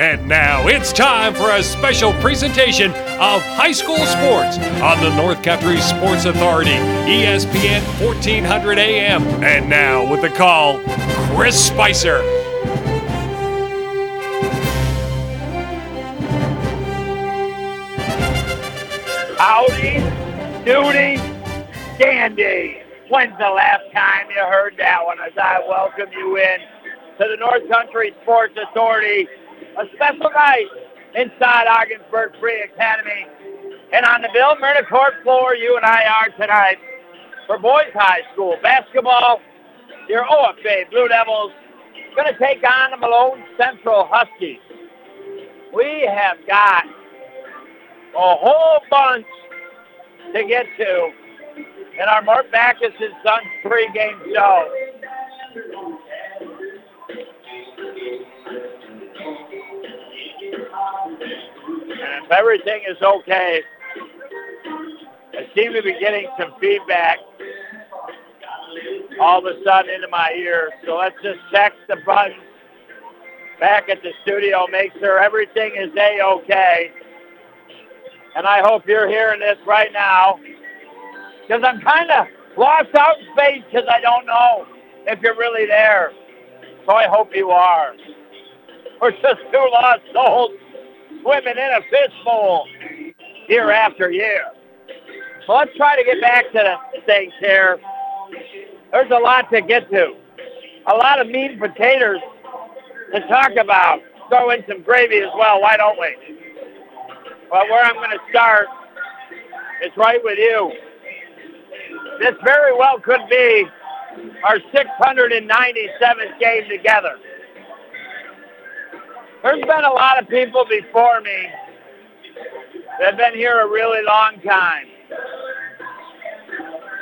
And now it's time for a special presentation of high school sports on the North Country Sports Authority, ESPN 1400 AM. And now with the call, Chris Spicer. Howdy, doody, dandy. When's the last time you heard that one as I welcome you in to the North Country Sports Authority, a special night inside Ogdensburg Free Academy. And on the Bill Myrna court floor, you and I are tonight for boys high school basketball. Your OFA Blue Devils going to take on the Malone Central Huskies. We have got a whole bunch to get to in our Mort Backus and Sons pregame show. And if everything is okay, I seem to be getting some feedback all of a sudden into my ear. So let's just check the buttons back at the studio, make sure everything is A-okay. And I hope you're hearing this right now because I'm kind of lost out in space because I don't know if you're really there. So I hope you are. We're just two lost souls swimming in a fishbowl year after year. So let's try to get back to the things here. There's a lot to get to. A lot of meat and potatoes to talk about. Throw in some gravy as well, why don't we? Well, where I'm going to start is right with you. This very well could be our 697th game together. There's been a lot of people before me that have been here a really long time.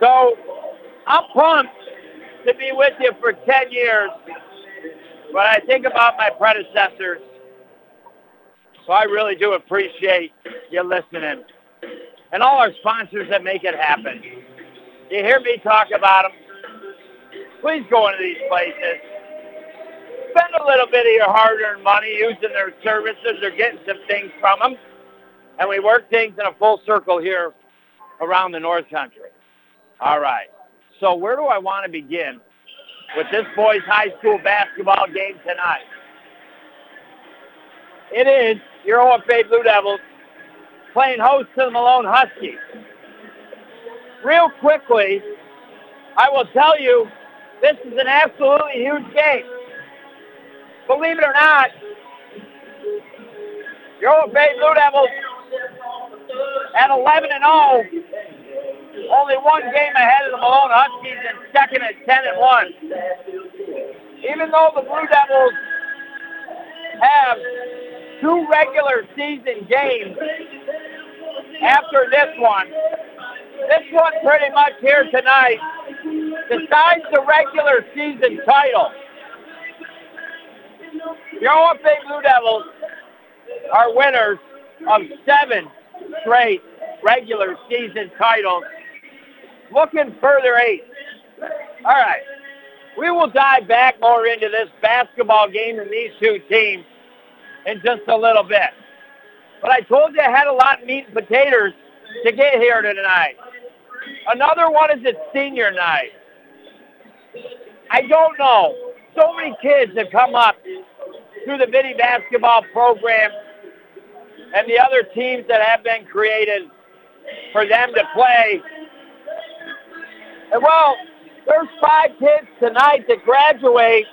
So I'm pumped to be with you for 10 years. But I think about my predecessors. So I really do appreciate you listening. And all our sponsors that make it happen. You hear me talk about them? Please go into these places. Spend a little bit of your hard-earned money using their services or getting some things from them. And we work things in a full circle here around the North Country. All right. So where do I want to begin with this boys' high school basketball game tonight? It is your OFA Blue Devils playing host to the Malone Huskies. Real quickly, I will tell you this is an absolutely huge game. Believe it or not, your OFA Blue Devils at 11 and 0, only one game ahead of the Malone Huskies in second at 10 and 1. Even though the Blue Devils have two regular season games after this one, this one pretty much here tonight decides the regular season title. Your OFA Blue Devils are winners of seven straight regular season titles, looking further eighth. All right, we will dive back more into this basketball game and these two teams in just a little bit. But I told you I had a lot of meat and potatoes to get here tonight. Another one is it's senior night. I don't know. So many kids have come up through the mini basketball program and the other teams that have been created for them to play. And well, there's five kids tonight that graduate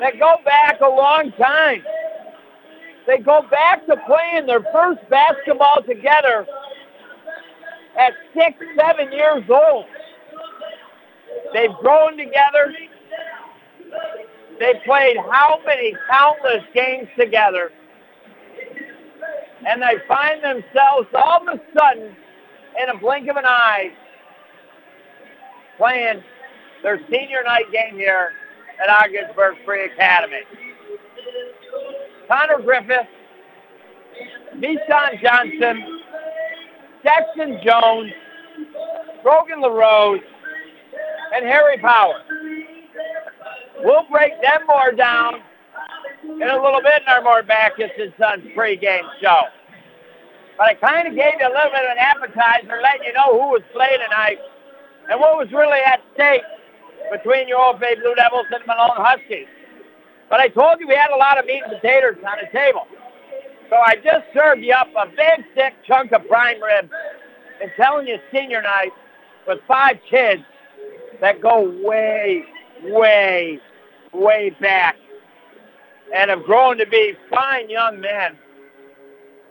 that go back a long time. They go back to playing their first basketball together at six, seven years old. They've grown together. They played how many countless games together. And they find themselves all of a sudden, in a blink of an eye, playing their senior night game here at Ogdensburg Free Academy. Connor Griffith, Mishon Johnson, Jackson Jones, Brogan LaRose, and Harry Power. We'll break them more down in a little bit in our more back Backus and Sons pregame show. But I kind of gave you a little bit of an appetizer, letting you know who was playing tonight and what was really at stake between your OFA Blue Devils and the Malone Huskies. But I told you we had a lot of meat and potatoes on the table. So I just served you up a big, thick chunk of prime rib and telling you senior night with five kids that go way, way, way back and have grown to be fine young men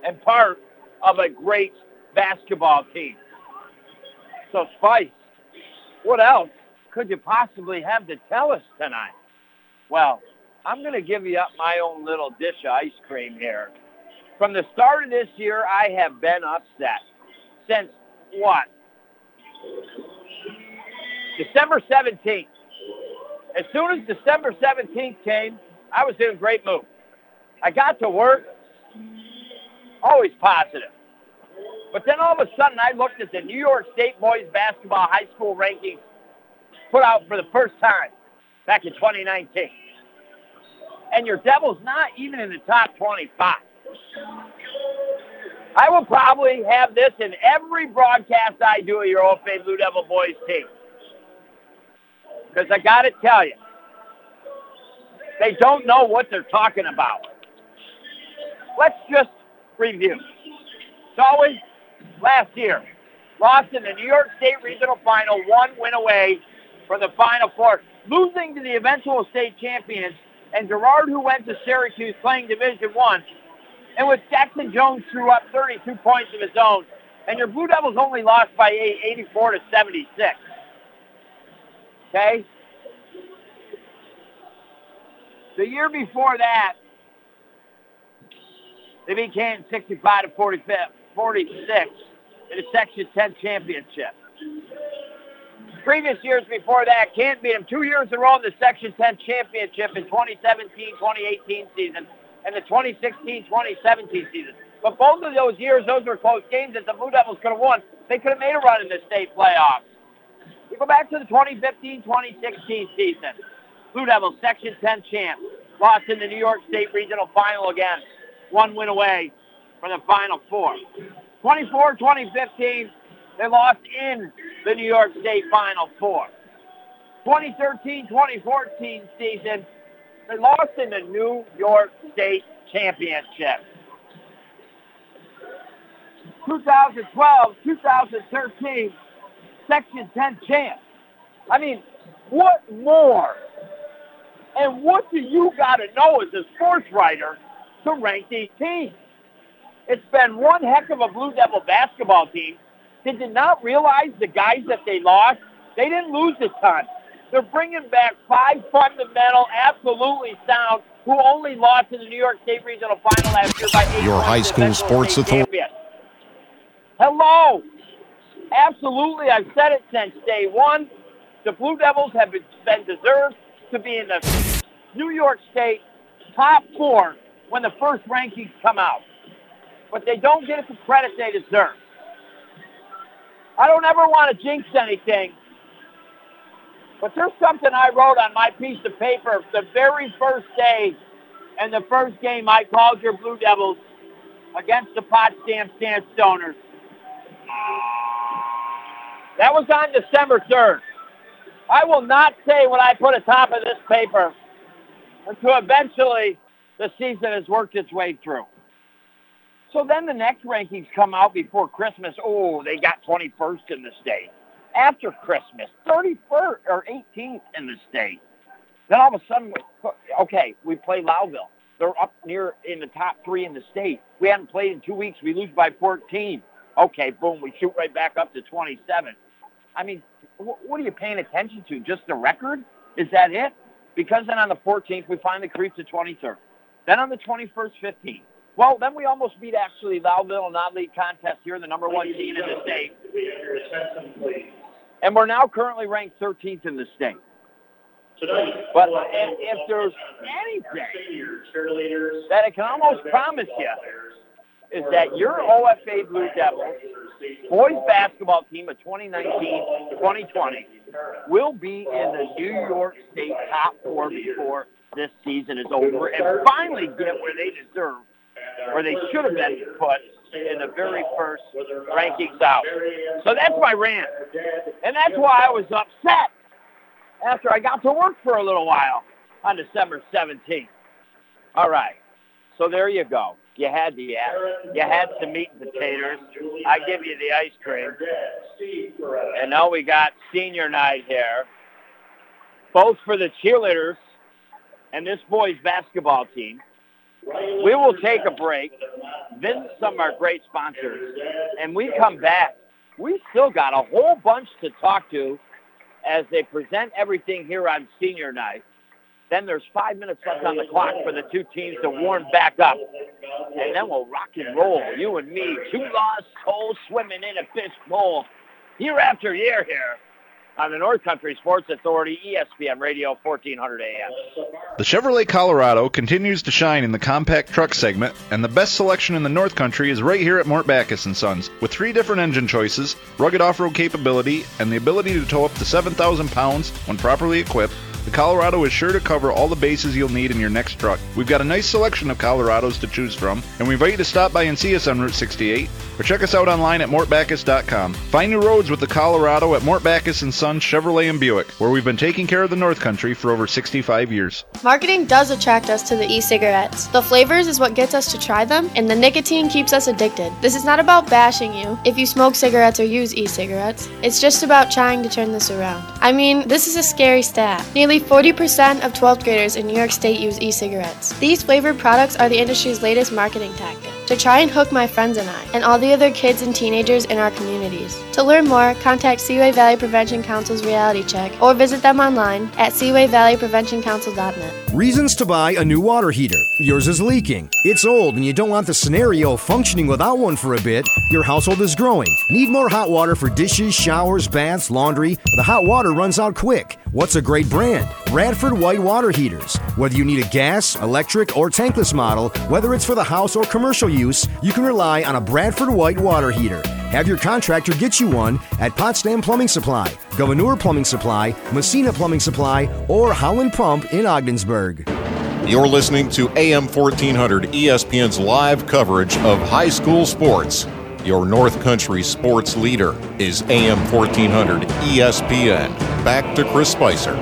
and part of a great basketball team. So Spice, what else could you possibly have to tell us tonight? Well, I'm going to give you up my own little dish of ice cream here. From the start of this year, I have been upset. Since what? December 17th. As soon as December 17th came, I was in a great mood. I got to work, always positive. But then all of a sudden, I looked at the New York State boys basketball high school rankings put out for the first time back in 2019. And your Devils not even in the top 25. I will probably have this in every broadcast I do of your Old OFA Blue Devil boys team. Because I got to tell you, they don't know what they're talking about. Let's just review. Solid last year. Lost in the New York State Regional Final, one win away from the Final Four, losing to the eventual state champions, and Gerard, who went to Syracuse playing Division One, and with Jackson Jones threw up 32 points of his own, and your Blue Devils only lost by 84 to 76. Okay? The year before that, they became 65 to 45, 46 in the Section 10 championship. Previous years before that, Canton beat them two years in a row in the Section 10 championship in 2017-2018 season and the 2016-2017 season. But both of those years, those were close games that the Blue Devils could have won. They could have made a run in the state playoffs. You go back to the 2015-2016 season. Blue Devils, Section 10 champ, lost in the New York State Regional Final again. One win away from the Final Four. 24-2015, they lost in the New York State Final Four. 2013-2014 season, they lost in the New York State Championship. 2012, 2013, Section 10 champ. I mean, what more? And what do you got to know as a sports writer to rank these teams? It's been one heck of a Blue Devil basketball team. They did not realize the guys that they lost. They didn't lose a ton. They're bringing back five fundamental, absolutely sound, who only lost in the New York State Regional Final last year by eight Your high school sports authority. Hello. Absolutely, I've said it since day one. The Blue Devils have been, been deserved to be in the New York State top four when the first rankings come out. But they don't get the credit they deserve. I don't ever want to jinx anything, but there's something I wrote on my piece of paper the very first day and the first game I called your Blue Devils against the Potsdam Sandstoners. That was on December 3rd. I will not say what I put atop of this paper until eventually the season has worked its way through. So then the next rankings come out before Christmas. Oh, they got 21st in the state. After Christmas, 31st or 18th in the state. Then all of a sudden, okay, we play Lowville. They're up near in the top three in the state. We haven't played in two weeks. We lose by 14. Okay, boom, we shoot right back up to 27. I mean, what are you paying attention to? Just the record? Is that it? Because then on the 14th, we finally creep to 23rd. Then on the 21st, 15th. Well, then we almost beat actually Lowville non-league contest here, the number one team in the state. And we're now currently ranked 13th in the state. But if, if there's anything that I can almost promise you is that your OFA Blue Devils boys basketball team of 2019-2020 will be in the New York State top four before this season is over and finally get where they deserve, where they should have been put in the very first rankings out. So that's my rant. And that's why I was upset after I got to work for a little while on December 17th. All right. So there you go. You had the app. you had some meat and potatoes. I give you the ice cream. And now we got senior night here, both for the cheerleaders and this boys basketball team. We will take a break, visit some of our great sponsors, and we come back. We still got a whole bunch to talk to as they present everything here on senior night. Then there's five minutes left on the clock for the two teams to warm back up. And then we'll rock and roll, you and me, two lost souls swimming in a fish bowl year after year here on the North Country Sports Authority, ESPN Radio, 1400 AM. The Chevrolet Colorado continues to shine in the compact truck segment, and the best selection in the North Country is right here at Mort Backus & Sons. With three different engine choices, rugged off-road capability, and the ability to tow up to 7,000 pounds when properly equipped, the Colorado is sure to cover all the bases you'll need in your next truck. We've got a nice selection of Colorados to choose from, and we invite you to stop by and see us on Route 68 or check us out online at mortbackus.com. Find new roads with the Colorado at Mort Backus & Son Chevrolet and Buick, where we've been taking care of the North Country for over 65 years. Marketing does attract us to the e-cigarettes. The flavors is what gets us to try them, and the nicotine keeps us addicted. This is not about bashing you if you smoke cigarettes or use e-cigarettes. It's just about trying to turn this around. I mean, this is a scary stat. Nearly 40% of 12th graders in New York State use e-cigarettes. These flavored products are the industry's latest marketing tactic to try and hook my friends and I, and all the other kids and teenagers in our communities. To learn more, contact Seaway Valley Prevention Council's Reality Check or visit them online at seawayvalleypreventioncouncil.net. Reasons to buy a new water heater. Yours is leaking. It's old and you don't want the scenario functioning without one for a bit. Your household is growing. Need more hot water for dishes, showers, baths, laundry. The hot water runs out quick. What's a great brand? Bradford White Water Heaters. Whether you need a gas, electric, or tankless model, whether it's for the house or commercial use, you can rely on a Bradford White water heater. Have your contractor get you one at Potsdam Plumbing Supply, Gouverneur Plumbing Supply, Massena Plumbing Supply, or Howland Pump in Ogdensburg. You're listening to AM 1400 ESPN's live coverage of high school sports. Your North Country sports leader is AM 1400 ESPN. Back to Chris Spicer.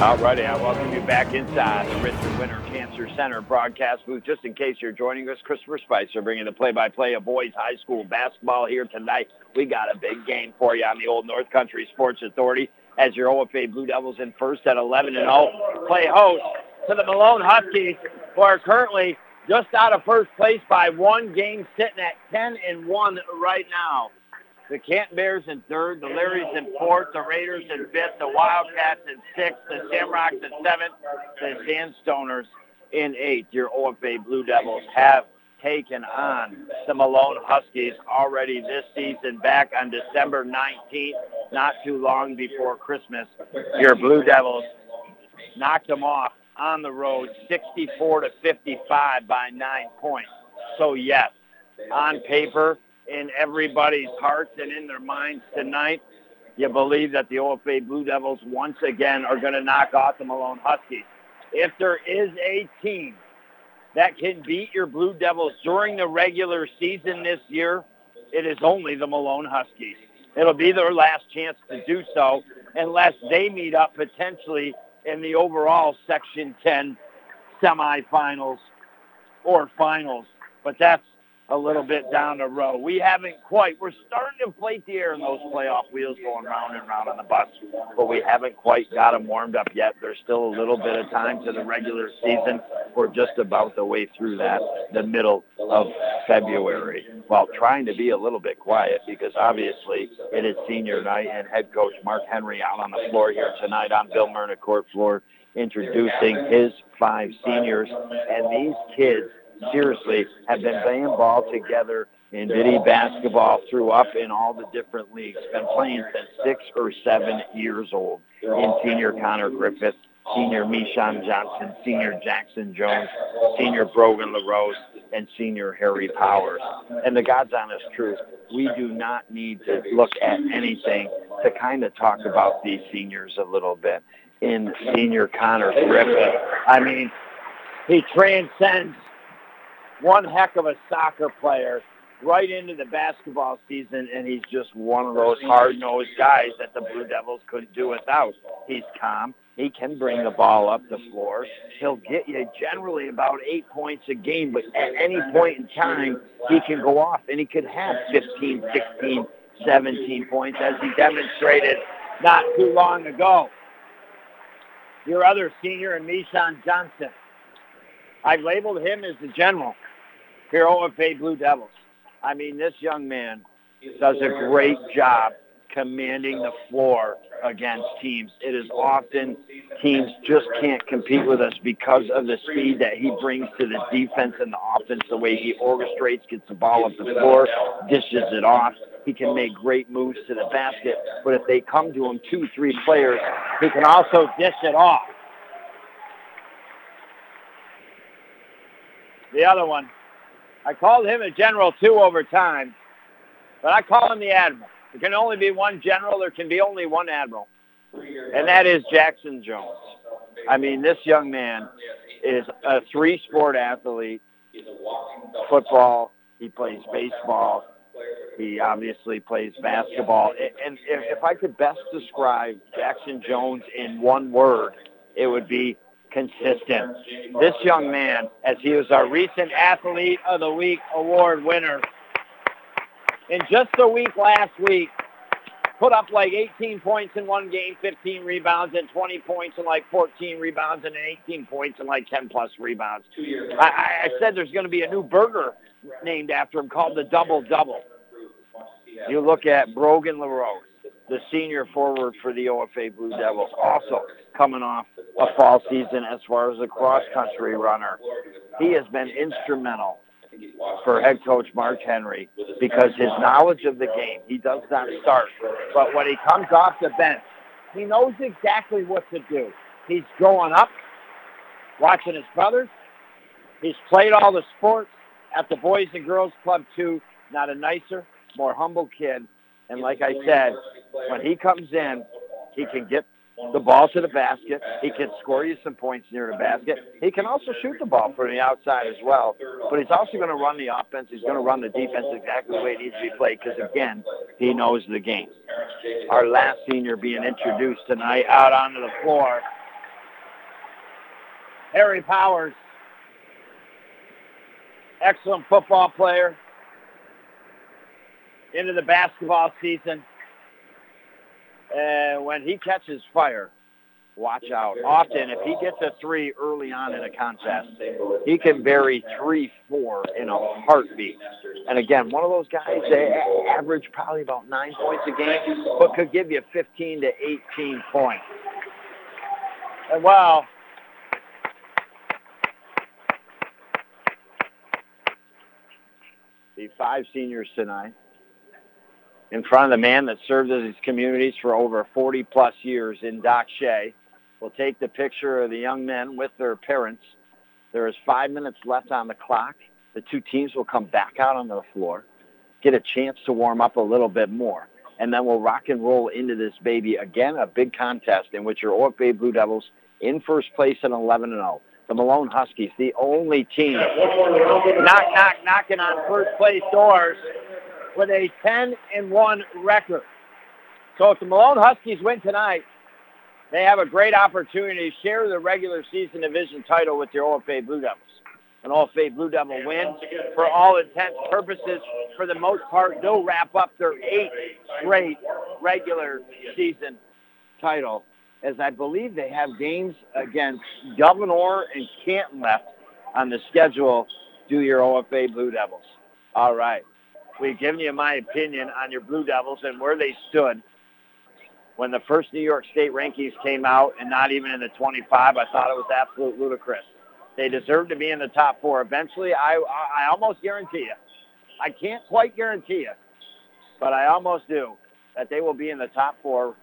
All righty, I welcome you back inside the Richard Winter Cancer Center broadcast booth. Just in case you're joining us, Christopher Spicer bringing the play-by-play of boys high school basketball here tonight. We got a big game for you on the Old North Country Sports Authority as your OFA Blue Devils in first at 11 and 0 play host to the Malone Huskies, who are currently just out of first place by one game, sitting at 10 and 1 right now. The Canton Bears in third, the Larries in fourth, the Raiders in fifth, the Wildcats in sixth, the Shamrocks in seventh, the Sandstoners in eight, Your OFA Blue Devils have taken on the Malone Huskies already this season back on December 19th, not too long before Christmas. Your Blue Devils knocked them off on the road 64 to 55 by nine points. So yes, on paper, in everybody's hearts and in their minds tonight. You believe that the OFA Blue Devils once again are going to knock off the Malone Huskies. If there is a team that can beat your Blue Devils during the regular season this year, it is only the Malone Huskies. It'll be their last chance to do so unless they meet up potentially in the overall Section 10 semifinals or finals. But that's a little bit down the road. We haven't quite. We're starting to inflate the air in those playoff wheels going round and round on the bus, but we haven't quite got them warmed up yet. There's still a little bit of time to the regular season. We're just about the way through that, the middle of February, while trying to be a little bit quiet because obviously it is senior night and head coach Mark Henry out on the floor here tonight on Bill Myrna court floor introducing his five seniors and these kids seriously have been playing ball together in Biddy basketball through up in all the different leagues. Been playing since six or seven years old. In senior Connor Griffith, senior Mishon Johnson, senior Jackson Jones, senior Brogan LaRose, and senior Harry Powers. And the God's honest truth, we do not need to look at anything to kind of talk about these seniors a little bit. In senior Connor Griffith, I mean, he transcends one heck of a soccer player right into the basketball season, and he's just one of those hard-nosed guys that the Blue Devils couldn't do without. He's calm. He can bring the ball up the floor. He'll get you generally about eight points a game, but at any point in time, he can go off, and he could have 15, 16, 17 points, as he demonstrated not too long ago. Your other senior, Mishan Johnson. I've labeled him as the general here OFA Blue Devils. I mean, this young man does a great job commanding the floor against teams. It is often teams just can't compete with us because of the speed that he brings to the defense and the offense, the way he orchestrates, gets the ball up the floor, dishes it off. He can make great moves to the basket, but if they come to him two, three players, he can also dish it off. The other one, I called him a general two over time, but I call him the admiral. There can only be one general. There can be only one admiral, and that is Jackson Jones. I mean, this young man is a three-sport athlete. He's a walking football. He plays baseball. He obviously plays basketball. And if I could best describe Jackson Jones in one word, it would be consistent. This young man, as he was our recent Athlete of the Week award winner, in just a week last week, put up like 18 points in one game, 15 rebounds, and 20 points and like 14 rebounds, and 18 points and like 10 plus rebounds. I, I said there's going to be a new burger named after him called the Double Double. You look at Brogan LaRose, the senior forward for the OFA Blue Devils, also coming off a fall season as far as a cross country runner. He has been instrumental for head coach Mark Henry because his knowledge of the game, he does not start. But when he comes off the bench, he knows exactly what to do. He's growing up, watching his brothers. He's played all the sports at the Boys and Girls Club too. Not a nicer, more humble kid. And like I said, when he comes in, he can get the ball to the basket. He can score you some points near the basket. He can also shoot the ball from the outside as well. But he's also going to run the offense. He's going to run the defense exactly the way it needs to be played because, again, he knows the game. Our last senior being introduced tonight out onto the floor. Harry Powers, excellent football player into the basketball season. And when he catches fire, watch out. Often, if he gets a three early on in a contest, he can bury three, four in a heartbeat. And again, one of those guys that average probably about nine points a game, but could give you 15 to 18 points. And well, the five seniors tonight in front of the man that served his communities for over 40 plus years in Doc Shea. We'll take the picture of the young men with their parents. There is five minutes left on the clock. The two teams will come back out on the floor, get a chance to warm up a little bit more, and then we'll rock and roll into this baby again, a big contest in which your Bay Blue Devils in first place at 11 and 0. The Malone Huskies, the only team knock, knock, knocking on first place doors with a 10 and 1 record. So if the Malone Huskies win tonight, they have a great opportunity to share the regular season division title with your OFA Blue Devils. An OFA Blue Devil win, for all intents and purposes, for the most part, they'll wrap up their eighth straight regular season title, as I believe they have games against Gouverneur and Canton left on the schedule. Do your OFA Blue Devils. All right. We've given you my opinion on your Blue Devils and where they stood when the first New York State rankings came out and not even in the 25. I thought it was absolute ludicrous. They deserve to be in the top four. Eventually, I, I almost guarantee you, I can't quite guarantee you, but I almost do, that they will be in the top four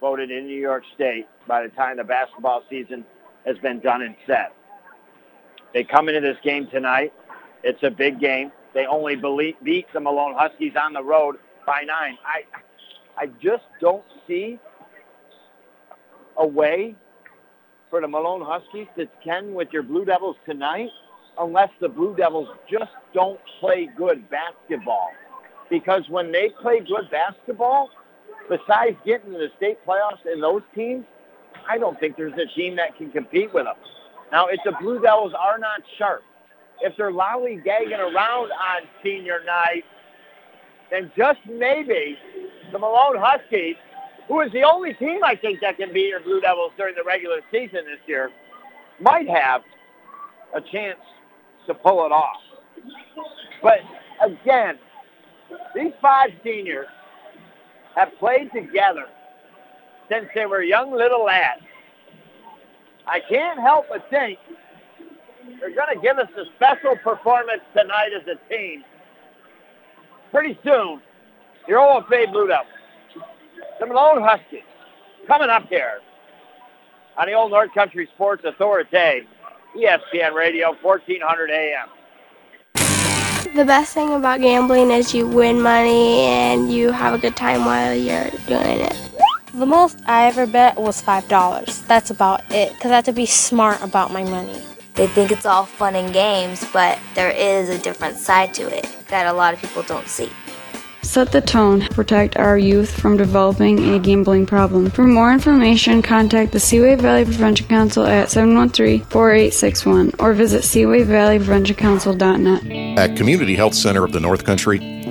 voted in New York State by the time the basketball season has been done and set. They come into this game tonight It's a big game. They only beat the Malone Huskies on the road by nine. I, I just don't see a way for the Malone Huskies to contend with your Blue Devils tonight unless the Blue Devils just don't play good basketball. Because when they play good basketball, besides getting to the state playoffs and those teams, I don't think there's a team that can compete with them. Now, if the Blue Devils are not sharp, if they're lollygagging around on senior night, then just maybe the Malone Huskies, who is the only team I think that can beat your Blue Devils during the regular season this year, might have a chance to pull it off. But again, these five seniors have played together since they were young little lads. I can't help but think they're going to give us a special performance tonight as a team. Pretty soon, your OFA Blue Devils, some Malone Huskies, coming up here on the Old North Country Sports Authority, ESPN Radio, 1400 AM. The best thing about gambling is you win money and you have a good time while you're doing it. The most I ever bet was $5. That's about it, because I have to be smart about my money. They think it's all fun and games, but there is a different side to it that a lot of people don't see. Set the tone. Protect our youth from developing a gambling problem. For more information, contact the Seaway Valley Prevention Council at 713-4861 or visit seawayvalleypreventioncouncil.net. At Community Health Center of the North Country,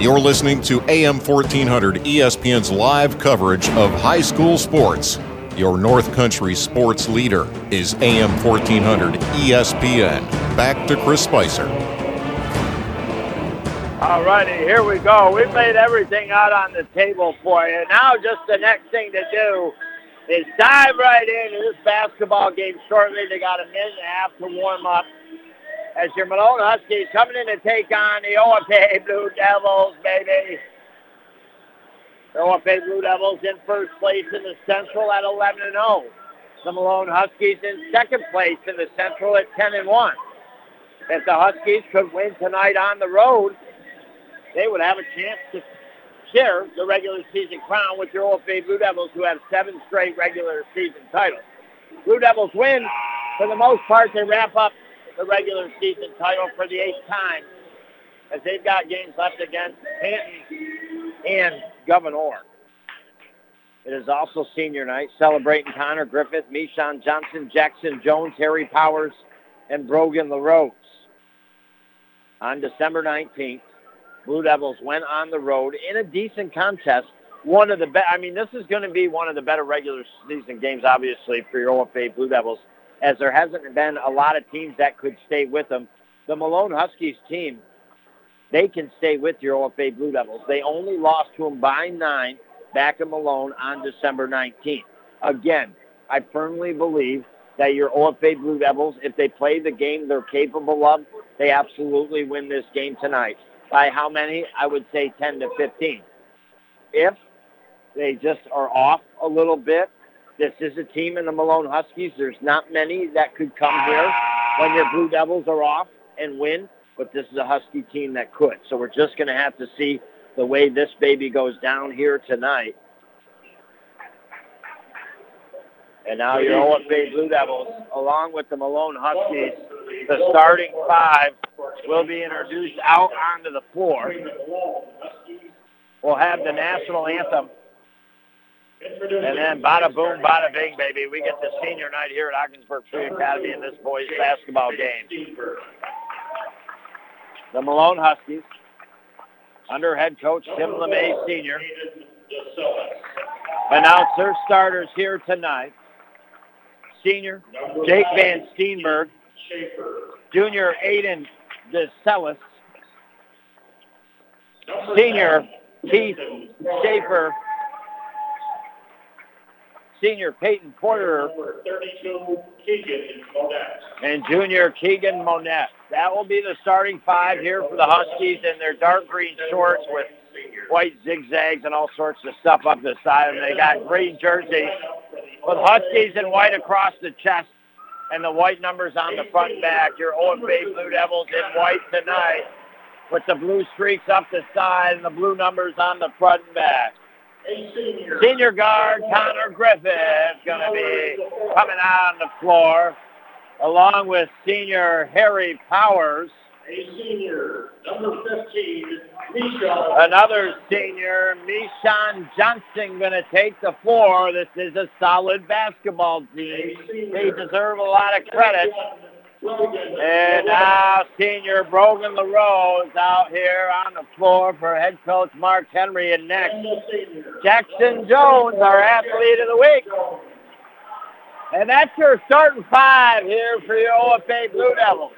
You're listening to AM 1400 ESPN's live coverage of high school sports. Your North Country sports leader is AM 1400 ESPN. Back to Chris Spicer. All righty, here we go. We've laid everything out on the table for you. Now just the next thing to do is dive right into this basketball game shortly. They got a minute and a half to warm up as your Malone Huskies coming in to take on the OFA Blue Devils, baby. The OFA Blue Devils in first place in the Central at 11 and 0. The Malone Huskies in second place in the Central at 10 and 1. If the Huskies could win tonight on the road, they would have a chance to share the regular season crown with your OFA Blue Devils, who have seven straight regular season titles. Blue Devils win. For the most part, they wrap up the regular season title for the eighth time as they've got games left against Canton and Gouverneur. It is also senior night, celebrating Connor Griffith, Mishon Johnson, Jackson Jones, Harry Powers, and Brogan LaRose. On December 19th, Blue Devils went on the road in a decent contest. One of the best. I mean, this is going to be one of the better regular season games, obviously, for your OFA Blue Devils, as there hasn't been a lot of teams that could stay with them. The Malone Huskies team, they can stay with your OFA Blue Devils. They only lost to them by nine back in Malone on December 19th. Again, I firmly believe that your OFA Blue Devils, if they play the game they're capable of, they absolutely win this game tonight. By how many? I would say 10 to 15. If they just are off a little bit, this is a team in the Malone Huskies. There's not many that could come here when your Blue Devils are off and win, but this is a Husky team that could. So we're just going to have to see the way this baby goes down here tonight. And now your OFA Blue Devils, along with the Malone Huskies, the starting five will be introduced out onto the floor. We'll have the national anthem. And then bada boom, bada bing, baby. We get the senior night here at Ogdensburg Free Academy in this boys basketball game. The Malone Huskies, under head coach Tim LeMay Sr., announce their starters here tonight. Senior Jake Van Steenberg, junior Aiden DeCellis, senior Keith Schaefer, senior Peyton Porter, and junior Keegan Monette. That will be the starting five here for the Huskies in their dark green shorts with white zigzags and all sorts of stuff up the side them. They got green jerseys with Huskies in white across the chest and the white numbers on the front and back. Your OFA Blue Devils in white tonight with the blue streaks up the side and the blue numbers on the front and back. Senior guard Connor Griffith is going to be coming out on the floor along with senior Harry Powers. A senior, number 15, Another senior, Mishan Johnson, going to take the floor. This is a solid basketball team. They deserve a lot of credit. And now senior Brogan LaRose out here on the floor for head coach Mark Henry. And next, Jackson Jones, our athlete of the week. And that's your starting five here for your OFA Blue Devils.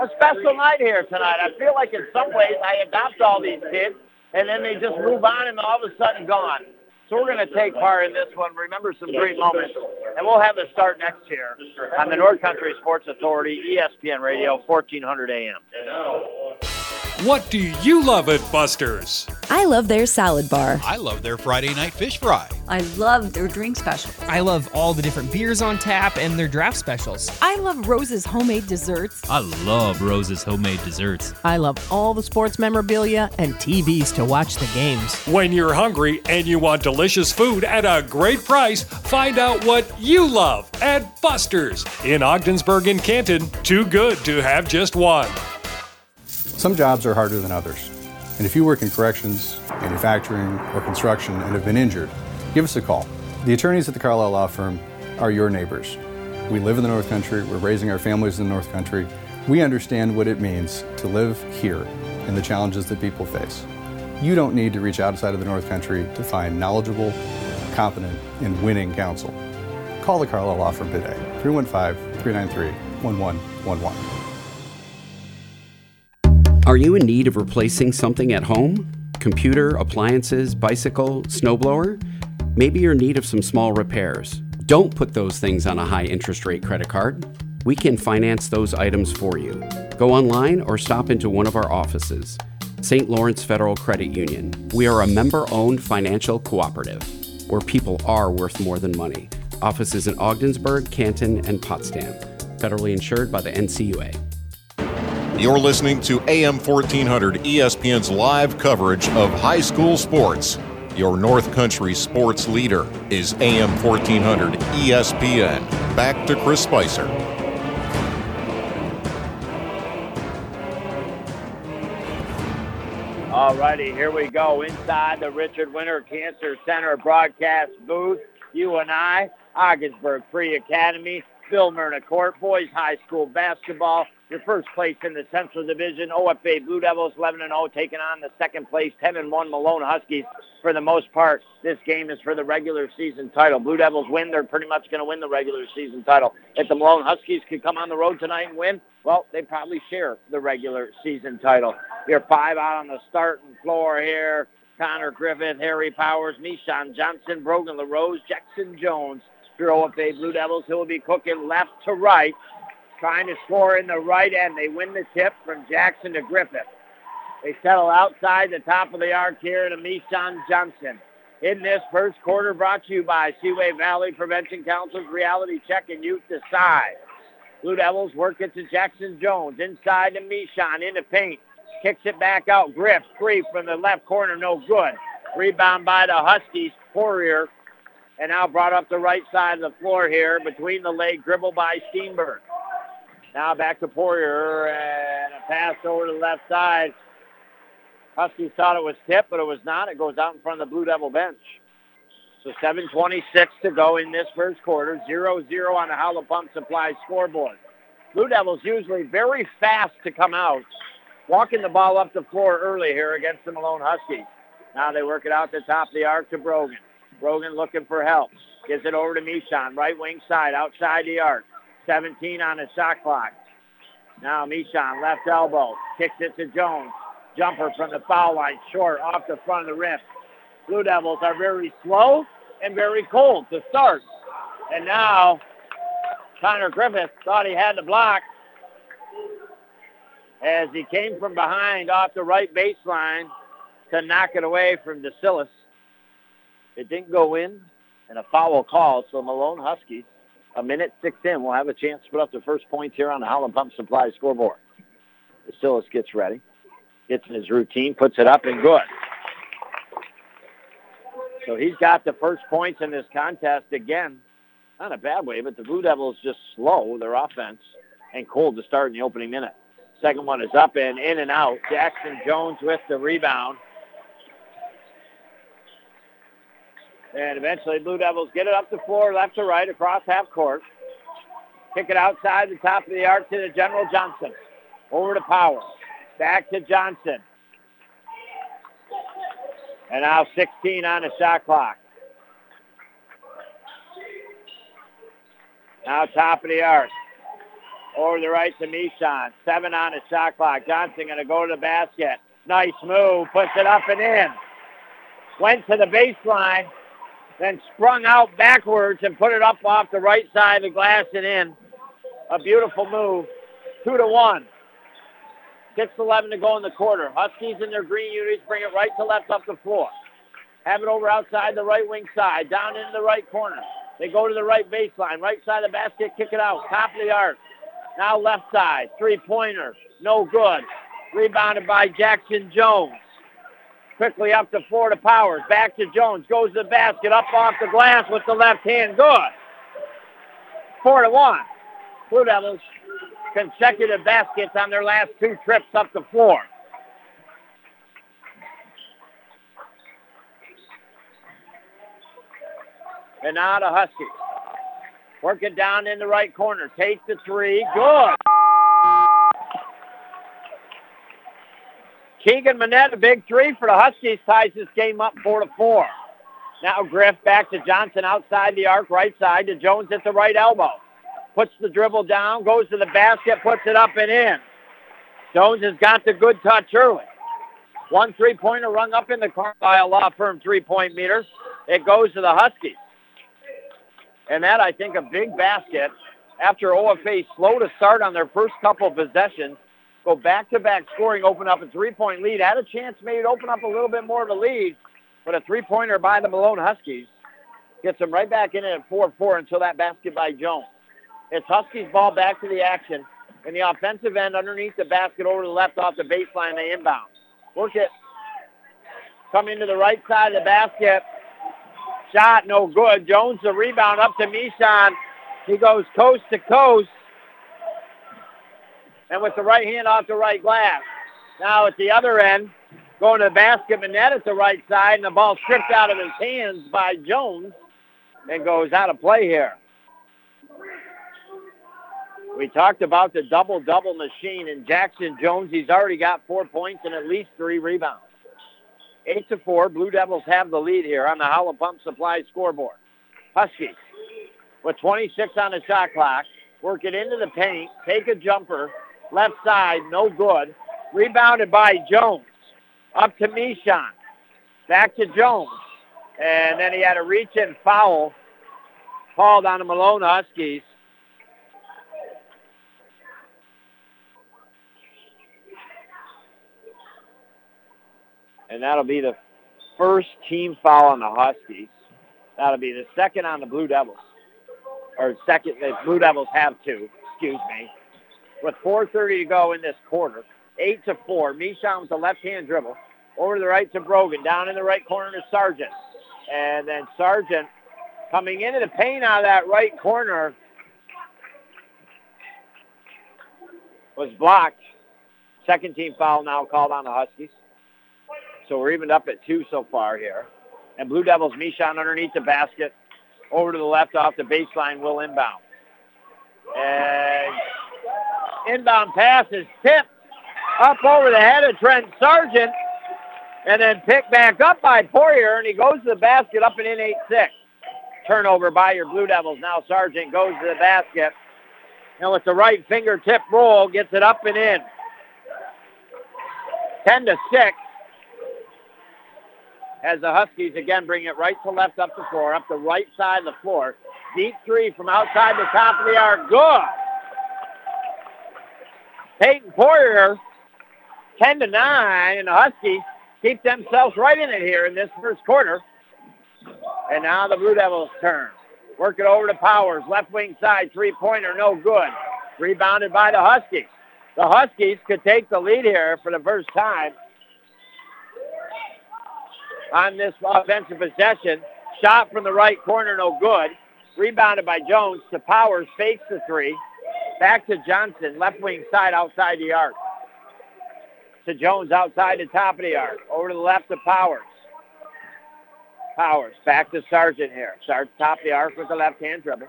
A special night here tonight. I feel like in some ways I adopt all these kids and then they just move on and all of a sudden gone. So we're going to take part in this one, remember some great moments, and we'll have a start next year on the North Country Sports Authority, ESPN Radio, 1400 AM. What do you love at Buster's? I love their salad bar. I love their Friday night fish fry. I love their drink specials. I love all the different beers on tap and their draft specials. I love Rose's homemade desserts. I love Rose's homemade desserts. I love all the sports memorabilia and TVs to watch the games. When you're hungry and you want delicious food at a great price, find out what you love at Buster's in Ogdensburg and Canton. Too good to have just one. Some jobs are harder than others. And if you work in corrections, manufacturing, or construction and have been injured, give us a call. The attorneys at the Carlisle Law Firm are your neighbors. We live in the North Country, we're raising our families in the North Country. We understand what it means to live here and the challenges that people face. You don't need to reach outside of the North Country to find knowledgeable, competent, and winning counsel. Call the Carlisle Law Firm today, 315 393 1111. Are you in need of replacing something at home? Computer, appliances, bicycle, snowblower? Maybe you're in need of some small repairs. Don't put those things on a high interest rate credit card. We can finance those items for you. Go online or stop into one of our offices. St. Lawrence Federal Credit Union. We are a member owned financial cooperative where people are worth more than money. Offices in Ogdensburg, Canton, and Potsdam. Federally insured by the NCUA. You're listening to AM 1400 ESPN's live coverage of high school sports. Your North Country sports leader is AM 1400 ESPN. Back to Chris Spicer. All righty, here we go inside the Richard Winter Cancer Center broadcast booth. You and I, Ogdensburg Free Academy, Bill Myrna Court, boys high school basketball your first place in the Central Division. OFA Blue Devils 11 and 0 taking on the second place 10 and 1 Malone Huskies. For the most part, this game is for the regular season title. Blue Devils win, they're pretty much going to win the regular season title. If the Malone Huskies could come on the road tonight and win, well, they probably share the regular season title. You're five out on the starting floor here. Connor Griffith, Harry Powers, Mishan Johnson, Brogan LaRose, Jackson Jones. Your OFA Blue Devils, who will be cooking left to right trying to score in the right end. They win the tip from Jackson to Griffith. They settle outside the top of the arc here to Mishan Johnson. In this first quarter brought to you by Seaway Valley Prevention Council's Reality Check and Youth Decide. Blue Devils work it to Jackson Jones. Inside to Mishan, into paint. Kicks it back out. Griff, free from the left corner, no good. Rebound by the Huskies. Poirier. And now brought up the right side of the floor here between the leg, dribble by Steenberg. Now back to Poirier and a pass over to the left side. Huskies thought it was tipped, but it was not. It goes out in front of the Blue Devil bench. So 7.26 to go in this first quarter. 0-0 on the Howland Pump Supply scoreboard. Blue Devils usually very fast to come out, walking the ball up the floor early here against the Malone Huskies. Now they work it out the top of the arc to Brogan. Brogan looking for help. Gives it over to Mishon, right wing side, outside the arc. 17 on the shot clock. Now Mishon, left elbow, kicks it to Jones. Jumper from the foul line, short, off the front of the rim. Blue Devils are very slow and very cold to start. And now Connor Griffith thought he had the block as he came from behind off the right baseline to knock it away from DeSillis. It didn't go in, and a foul call. So Malone Huskies, a minute six in, we'll have a chance to put up the first points here on the Howland Pump Supply scoreboard. DeSillis gets ready, gets in his routine, puts it up, and good. So he's got the first points in this contest again. Not a bad way, but the Blue Devils just slow their offense and cold to start in the opening minute. Second one is up and in and out. Jackson Jones with the rebound. And eventually Blue Devils get it up the floor, left to right, across half court. Kick it outside the top of the arc to the General Johnson. Over to Power. Back to Johnson. And now 16 on the shot clock. Now top of the arc. Over the right to Mishon. Seven on the shot clock. Johnson going to go to the basket. Nice move. Puts it up and in. Went to the baseline. Then sprung out backwards and put it up off the right side of the glass and in. A beautiful move. Two to one. 6-11 to go in the quarter. Huskies in their green unis bring it right to left up the floor. Have it over outside the right wing side, down into the right corner. They go to the right baseline, right side of the basket, kick it out, top of the arc. Now left side, three-pointer, no good. Rebounded by Jackson Jones. Quickly up to Florida Powers, back to Jones, goes to the basket, up off the glass with the left hand, good. Four to one. Blue Devils consecutive baskets on their last two trips up the floor. And now the Huskies. Working down in the right corner. Take the three. Good. Keegan Manette, a big three for the Huskies, ties this game up four to four. Now Griff back to Johnson outside the arc, right side to Jones at the right elbow. Puts the dribble down, goes to the basket, puts it up and in. Jones has got the good touch early. One three-pointer rung up in the Carlisle Law Firm three-point meter. It goes to the Huskies. And that, I think, a big basket after OFA slow to start on their first couple possessions. Go back-to-back scoring, open up a three-point lead. Had a chance maybe to open up a little bit more of a lead, but a three-pointer by the Malone Huskies gets them right back in it at 4-4 until that basket by Jones. It's Huskies ball back to the action. In the offensive end, underneath the basket, over to the left off the baseline, they inbound. Work it. Come into the right side of the basket. Shot no good. Jones the rebound up to Mishon. He goes coast to coast. And with the right hand off the right glass. Now at the other end, going to the basket, Manette at the right side, and the ball stripped out of his hands by Jones and goes out of play here. We talked about the double-double machine in Jackson Jones. He's already got four points and at least three rebounds. Eight to four. Blue Devils have the lead here on the Howland Pump Supply scoreboard. Huskies with 26 on the shot clock. Work it into the paint. Take a jumper. Left side, no good. Rebounded by Jones. Up to Mishon. Back to Jones. And then he had a reach-in foul called on the Malone Huskies. and that'll be the first team foul on the Huskies. That'll be the second on the Blue Devils, or second. The Blue Devils have two. Excuse me. With 4:30 to go in this quarter, eight to four. Mishon with the left-hand dribble over to the right to Brogan, down in the right corner to Sargent, and then Sargent coming into the paint out of that right corner was blocked. Second team foul now called on the Huskies. So we're evened up at two so far here. And Blue Devils, Mishon underneath the basket. Over to the left off the baseline, will inbound. And inbound pass is tipped up over the head of Trent Sargent and then picked back up by Poirier, and he goes to the basket up and in 8-6. Turnover by your Blue Devils. Now Sargent goes to the basket. And with the right fingertip roll, gets it up and in. 10 to 6 as the Huskies again bring it right to left up the floor, up the right side of the floor. Deep three from outside the top of the arc. Good. Peyton Poirier, 10 to 9, and the Huskies keep themselves right in it here in this first quarter. And now the Blue Devils turn. Work it over to Powers, left wing side, three-pointer, no good. Rebounded by the Huskies. The Huskies could take the lead here for the first time on this offensive possession. Shot from the right corner, no good. Rebounded by Jones to Powers, fakes the three. Back to Johnson, left wing side outside the arc. To Jones outside the top of the arc. Over to the left to Powers. Powers back to Sargent here. Sargent top of the arc with the left-hand dribble.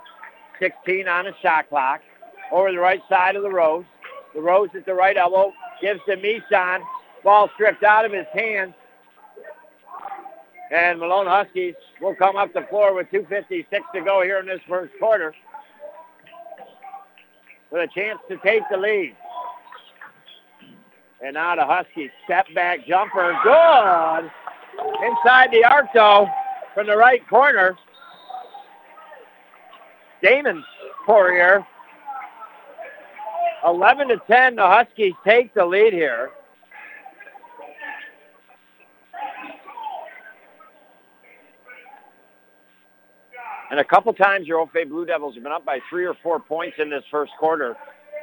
16 on the shot clock. Over the right side of LaRose. The Rose at the right elbow. Gives to Mishon. Ball stripped out of his hands. And Malone Huskies will come up the floor with 2.56 to go here in this first quarter with a chance to take the lead. And now the Huskies step back jumper. Good. Inside the arc, though, from the right corner. Damon Poirier. 11 to 10, the Huskies take the lead here. And a couple times your OFA Blue Devils have been up by three or four points in this first quarter.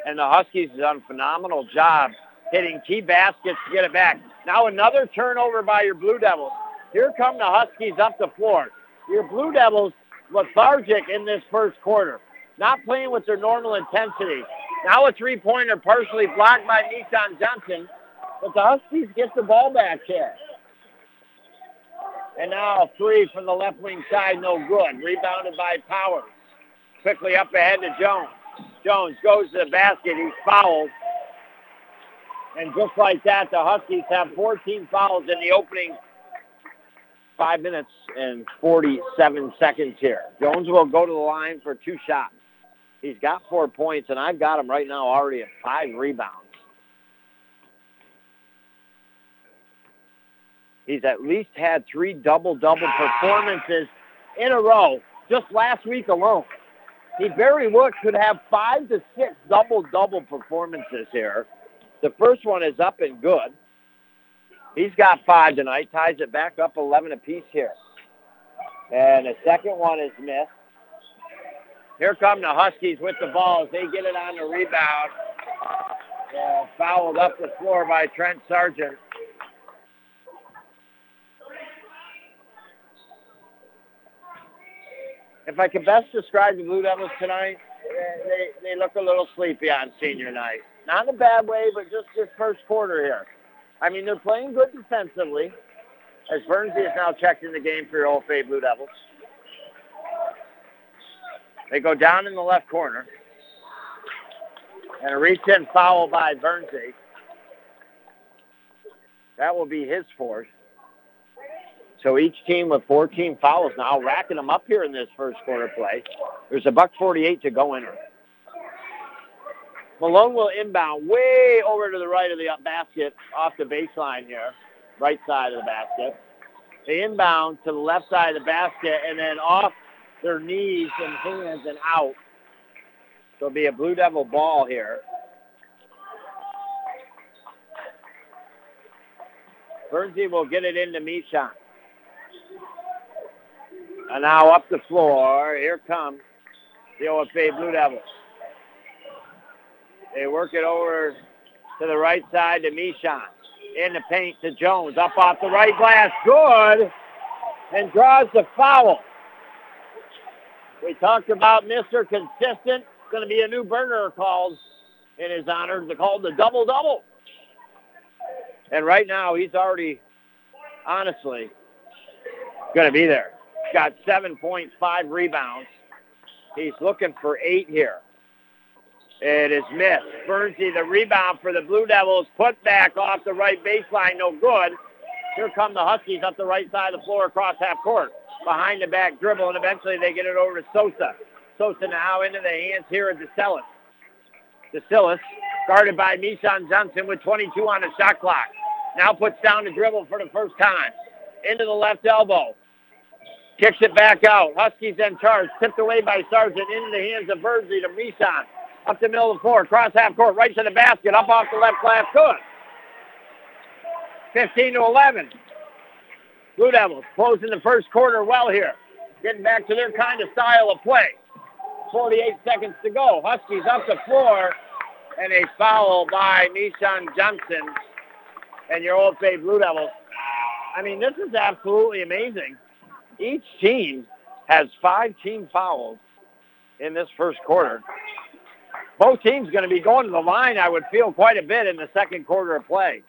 And the Huskies have done a phenomenal job hitting key baskets to get it back. Now another turnover by your Blue Devils. Here come the Huskies up the floor. Your Blue Devils lethargic in this first quarter. Not playing with their normal intensity. Now a three-pointer partially blocked by Mishon Johnson. But the Huskies get the ball back here. And now three from the left wing side, no good. Rebounded by Powers. Quickly up ahead to Jones. Jones goes to the basket. He's fouled. And just like that, the Huskies have 14 fouls in the opening five minutes and 47 seconds here. Jones will go to the line for two shots. He's got four points, and I've got him right now already at five rebounds. He's at least had three double-double performances in a row just last week alone. He very well could have five to six double-double performances here. The first one is up and good. He's got five tonight, ties it back up 11 apiece here. And the second one is missed. Here come the Huskies with the ball as they get it on the rebound. Uh, fouled up the floor by Trent Sargent. If I could best describe the Blue Devils tonight, they, they look a little sleepy on senior night. Not in a bad way, but just this first quarter here. I mean, they're playing good defensively, as Bernsey is now checked in the game for your Old OFA Blue Devils. They go down in the left corner. And a reach-in foul by Bernsey. That will be his fourth. So each team with 14 fouls now, racking them up here in this first quarter play. There's a buck 48 to go in. Malone will inbound way over to the right of the basket off the baseline here, right side of the basket. They inbound to the left side of the basket and then off their knees and hands and out. So it'll be a Blue Devil ball here. Bernsey will get it into Mishon. And now up the floor. Here comes the OFA Blue Devils. They work it over to the right side to Mishon. In the paint to Jones. Up off the right glass. Good. And draws the foul. We talked about Mr. Consistent. Going to be a new burner called in his honor. They called the double-double. And right now, he's already, honestly, going to be there. Got 7.5 rebounds. He's looking for eight here. It is missed. Bernsey, the rebound for the Blue Devils, put back off the right baseline, no good. Here come the Huskies up the right side of the floor across half court. Behind the back dribble, and eventually they get it over to Sosa. Sosa now into the hands here of DeSillis. DeSillis, guarded by Mishon Johnson with 22 on the shot clock. Now puts down the dribble for the first time. Into the left elbow. Kicks it back out. Huskies in charge. Tipped away by Sargent into the hands of Bernsey to Mishon. Up the middle of the floor. Cross half court. Right to the basket. Up off the left glass. Good. 15 to 11. Blue Devils closing the first quarter well here. Getting back to their kind of style of play. 48 seconds to go. Huskies up the floor. And a foul by Mishon Johnson and your OFA Blue Devils. I mean, this is absolutely amazing. Each team has five team fouls in this first quarter. Both teams going to be going to the line, I would feel, quite a bit in the second quarter of play.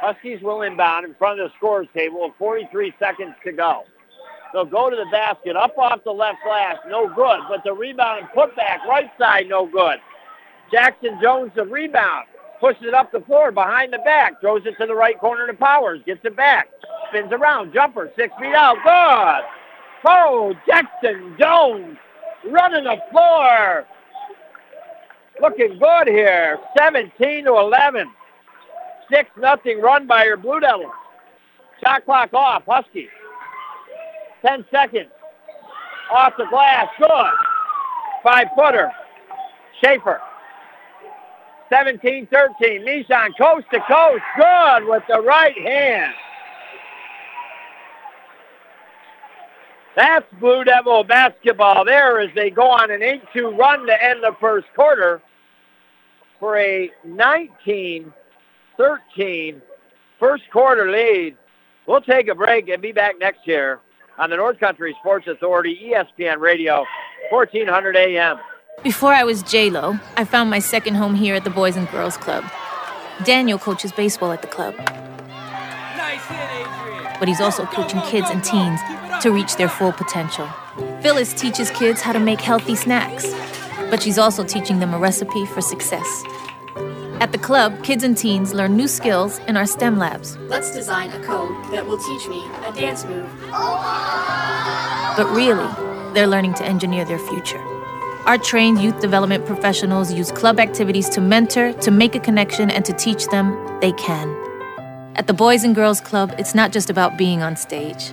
Huskies will inbound in front of the scorers table with 43 seconds to go. They'll go to the basket, up off the left glass, no good. But the rebound and putback, right side, no good. Jackson Jones, the rebound, pushes it up the floor behind the back, throws it to the right corner to Powers, gets it back, spins around, jumper, six feet out, good. Oh, Jackson Jones running the floor. Looking good here, 17 to 11. 6 nothing run by your Blue Devils. Shot clock off, Huskies. 10 seconds. Off the glass, good. Five footer. Schaefer. 17-13. Mishan coast to coast. Good with the right hand. That's Blue Devil basketball there as they go on an 8-2 run to end the first quarter for a 19-13 first quarter lead. We'll take a break and be back next year on the North Country Sports Authority, ESPN Radio, 1400 AM. Before I was J-Lo, I found my second home here at the Boys and Girls Club. Daniel coaches baseball at the club. But he's also coaching kids and teens to reach their full potential. Phyllis teaches kids how to make healthy snacks, but she's also teaching them a recipe for success. At the club, kids and teens learn new skills in our STEM labs. Let's design a code that will teach me a dance move. But really, they're learning to engineer their future. Our trained youth development professionals use club activities to mentor, to make a connection, and to teach them they can. At the Boys and Girls Club, it's not just about being on stage,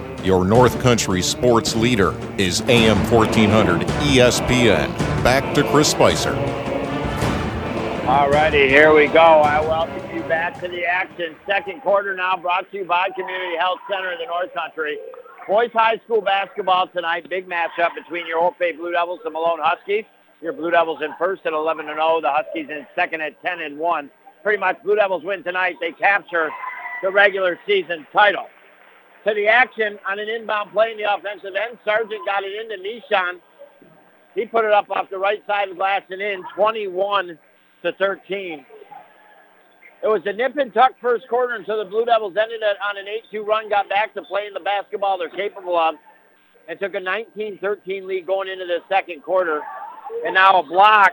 Your North Country sports leader is AM 1400 ESPN. Back to Chris Spicer. All righty, here we go. I welcome you back to the action. Second quarter now brought to you by Community Health Center in the North Country. Boys High School basketball tonight. Big matchup between your OFA Blue Devils and Malone Huskies. Your Blue Devils in first at 11 and 0. The Huskies in second at 10 and 1. Pretty much Blue Devils win tonight. They capture the regular season title. To the action on an inbound play in the offensive end. Sargent got it into Mishon. He put it up off the right side of the glass and in 21 to 13. It was a nip and tuck first quarter until the Blue Devils ended it on an 8-2 run, got back to playing the basketball they're capable of, and took a 19-13 lead going into the second quarter. And now a block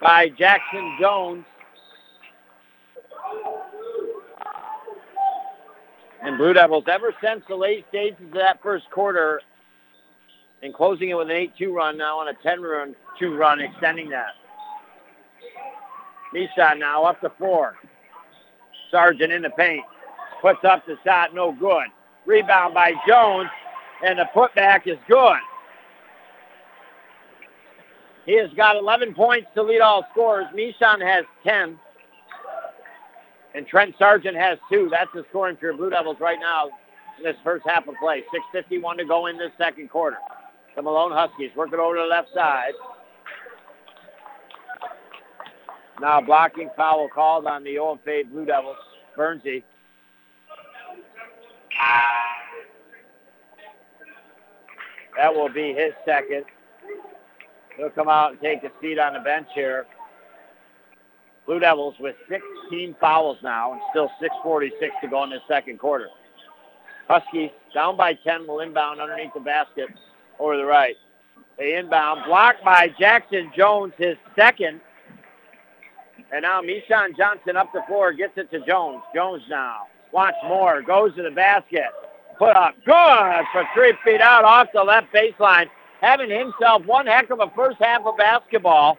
by Jackson Jones. And Blue Devils, ever since the late stages of that first quarter, and closing it with an 8-2 run now on a 10-run 2 run, extending that. Mishon now up to four. Sargent in the paint. Puts up the shot, no good. Rebound by Jones, and the putback is good. He has got 11 points to lead all scorers. Nishan has 10. And Trent Sargent has two. That's the scoring for your Blue Devils right now in this first half of play. 6.51 to go in this second quarter. The Malone Huskies working over to the left side. Now blocking foul called on the OFA Blue Devils. Bernsey. That will be his second. He'll come out and take a seat on the bench here. Blue Devils with 16 fouls now and still 6.46 to go in the second quarter. Huskies down by 10 will inbound underneath the basket over the right. They inbound, blocked by Jackson Jones, his second. And now Mishon Johnson up the floor, gets it to Jones. Jones now. Watch more, goes to the basket. Put up, good for three feet out off the left baseline. Having himself one heck of a first half of basketball.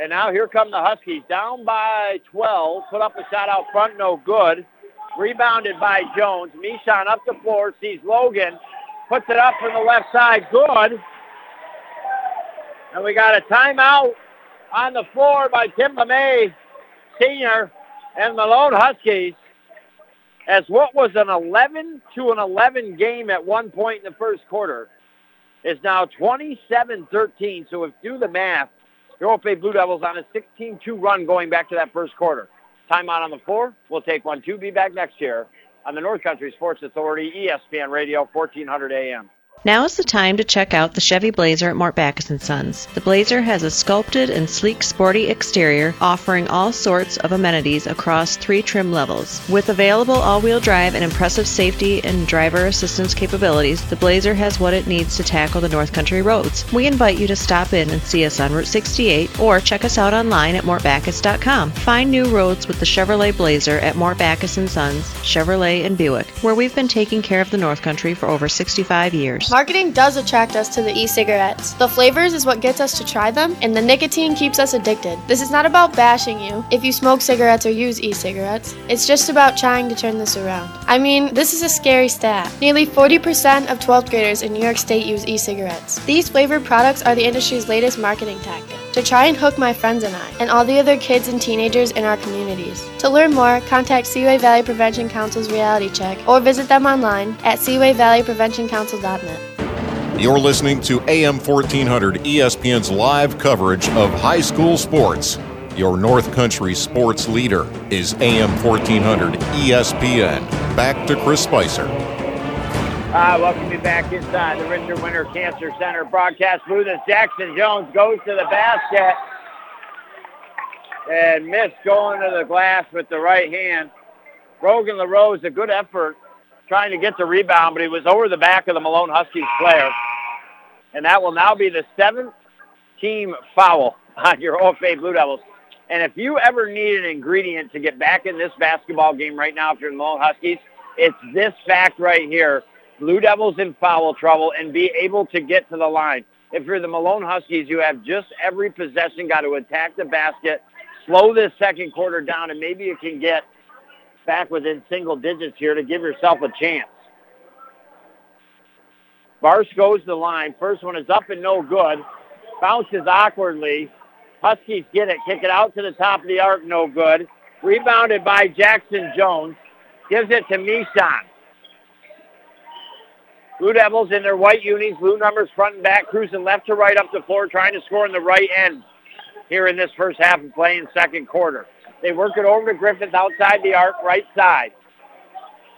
And now here come the Huskies, down by 12. Put up a shot out front, no good. Rebounded by Jones. Mishon up the floor, sees Logan, puts it up from the left side, good. And we got a timeout on the floor by Tim LeMay, senior, and Malone Huskies. As what was an 11 to an 11 game at one point in the first quarter is now 27-13. So if you do the math, your OFA Blue Devils on a 16-2 run going back to that first quarter. Timeout on the floor. We'll take one, two. Be back next year on the North Country Sports Authority, ESPN Radio, 1400 AM. Now is the time to check out the Chevy Blazer at Mort Backus & Sons. The Blazer has a sculpted and sleek sporty exterior offering all sorts of amenities across three trim levels. With available all-wheel drive and impressive safety and driver assistance capabilities, the Blazer has what it needs to tackle the North Country roads. We invite you to stop in and see us on Route 68 or check us out online at mortbackus.com. Find new roads with the Chevrolet Blazer at Mort Backus & Sons, Chevrolet and Buick, where we've been taking care of the North Country for over 65 years. Marketing does attract us to the e-cigarettes. The flavors is what gets us to try them, and the nicotine keeps us addicted. This is not about bashing you if you smoke cigarettes or use e-cigarettes. It's just about trying to turn this around. I mean, this is a scary stat. Nearly 40% of 12th graders in New York State use e-cigarettes. These flavored products are the industry's latest marketing tactic to try and hook my friends and I, and all the other kids and teenagers in our communities. To learn more, contact Seaway Valley Prevention Council's reality check or visit them online at seawayvalleypreventioncouncil.net. You're listening to AM 1400 ESPN's live coverage of high school sports. Your North Country sports leader is AM 1400 ESPN. Back to Chris Spicer. Uh, welcome you back inside the Richard Winter Cancer Center broadcast booth as Jackson Jones goes to the basket and missed going to the glass with the right hand. Rogan LaRose, a good effort trying to get the rebound, but he was over the back of the Malone Huskies player. And that will now be the seventh team foul on your OFA Blue Devils. And if you ever need an ingredient to get back in this basketball game right now, if you're the Malone Huskies, it's this fact right here. Blue Devils in foul trouble and be able to get to the line. If you're the Malone Huskies, you have just every possession got to attack the basket, slow this second quarter down, and maybe you can get back within single digits here to give yourself a chance. Barsh goes to the line. First one is up and no good. Bounces awkwardly. Huskies get it. Kick it out to the top of the arc. No good. Rebounded by Jackson Jones. Gives it to Mishon. Blue Devils in their white unis, blue numbers front and back, cruising left to right up the floor, trying to score in the right end here in this first half of play in second quarter. They work it over to Griffith outside the arc, right side.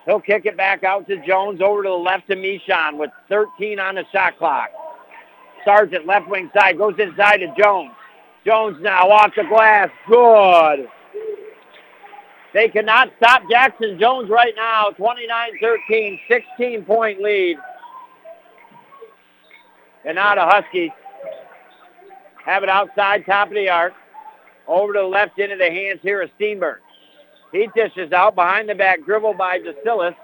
He'll kick it back out to Jones, over to the left to Mishon with 13 on the shot clock. Sargent left wing side, goes inside to Jones. Jones now off the glass. Good. They cannot stop Jackson Jones right now. 29-13, 16-point lead. And now the Huskies have it outside, top of the arc. Over to the left into the hands here of Steenberg. He dishes out behind the back, dribble by DeSillis.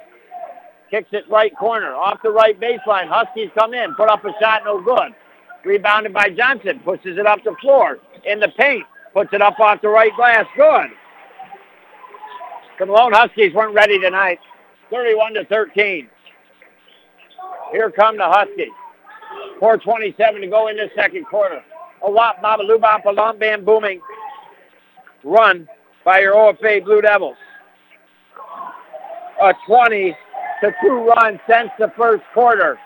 Kicks it right corner, off the right baseline. Huskies come in, put up a shot, no good. Rebounded by Johnson, pushes it up the floor. In the paint, puts it up off the right glass, good. The Malone Huskies weren't ready tonight. 31 to 13. Here come the Huskies. 4.27 to go in the second quarter. a wop, baba, loobop, a long bam booming run by your OFA Blue Devils. A 20 to 2 run since the first quarter.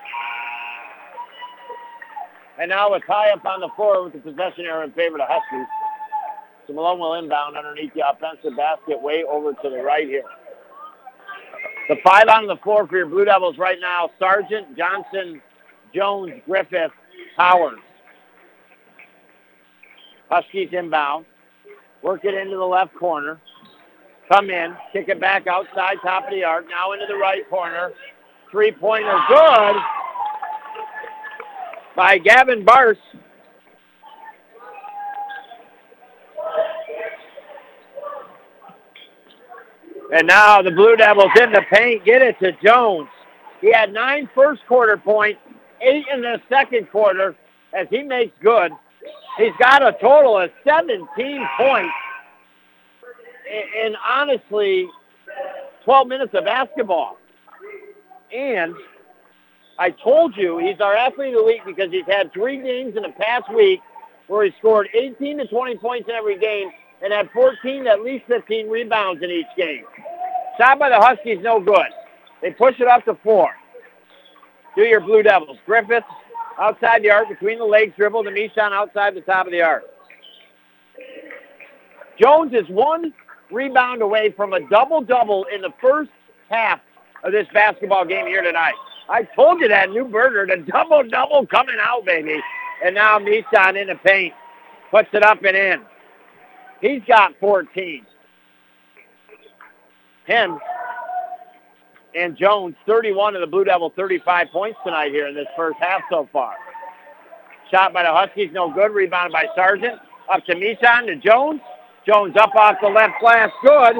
And now a tie up on the floor with the possession error in favor of the Huskies. So Malone will inbound underneath the offensive basket way over to the right here. The five on the floor for your Blue Devils right now, Sargent, Johnson, Jones, Griffith, Powers. Huskies inbound. Work it into the left corner. Come in. Kick it back outside, top of the arc. Now into the right corner. Three-pointer good by Gavin Bars. And now the Blue Devils in the paint. Get it to Jones. He had nine first quarter points, eight in the second quarter as he makes good. He's got a total of 17 points in, honestly 12 minutes of basketball. And I told you he's our athlete of the week because he's had three games in the past week where he scored 18 to 20 points in every game and had 14 at least 15 rebounds in each game. Shot by the Huskies, no good. They push it up to four. Do your Blue Devils. Griffiths outside the arc between the legs, dribble to Mishon outside the top of the arc. Jones is one rebound away from a double-double in the first half of this basketball game here tonight. I told you that new burger, the double-double coming out, baby. And now Mishon in the paint. Puts it up and in. He's got 14. Him and Jones, 31 of the Blue Devil, 35 points tonight here in this first half so far. Shot by the Huskies, no good. Rebounded by Sargent. Up to Mishon to Jones. Jones up off the left glass, good.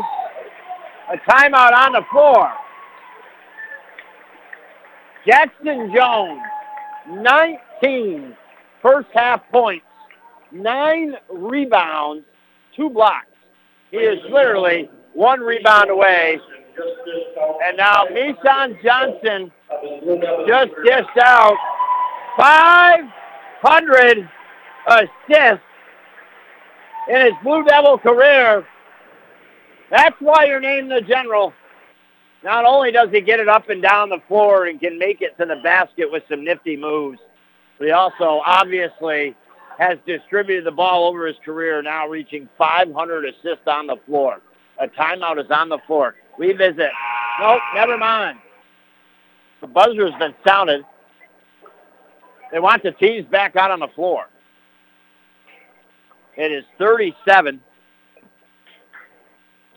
A timeout on the floor. Jackson Jones, 19 first half points, nine rebounds, two blocks. He is literally one rebound away. And now Mishon Johnson just dished out 500 assists in his Blue Devil career. That's why you're named the general. Not only does he get it up and down the floor and can make it to the basket with some nifty moves, but he also obviously has distributed the ball over his career, now reaching 500 assists on the floor. A timeout is on the floor. We visit. Nope, never mind. The buzzer has been sounded. They want the teams back out on the floor. It is 37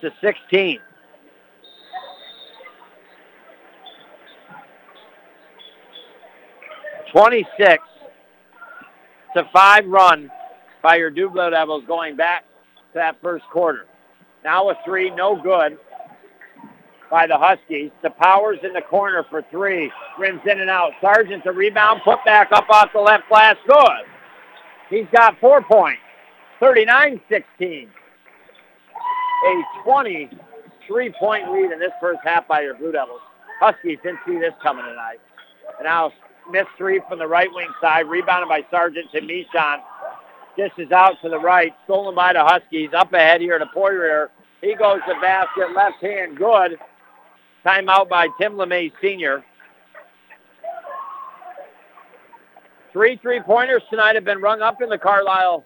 to 16. Twenty-six to five run by your Blue Devils going back to that first quarter. Now a three, no good by the Huskies. The Powers in the corner for three. Rims in and out. Sargent the rebound, put back up off the left glass, good. He's got four points. 39-16. A 23-point lead in this first half by your Blue Devils. Huskies didn't see this coming tonight. And now missed three from the right wing side, rebounded by Sargent to Mishon. This is out to the right, stolen by the Huskies. Up ahead here to Poirier. He goes to basket, left hand, good. Timeout by Tim LeMay Sr. Three three-pointers tonight have been rung up in the Carlisle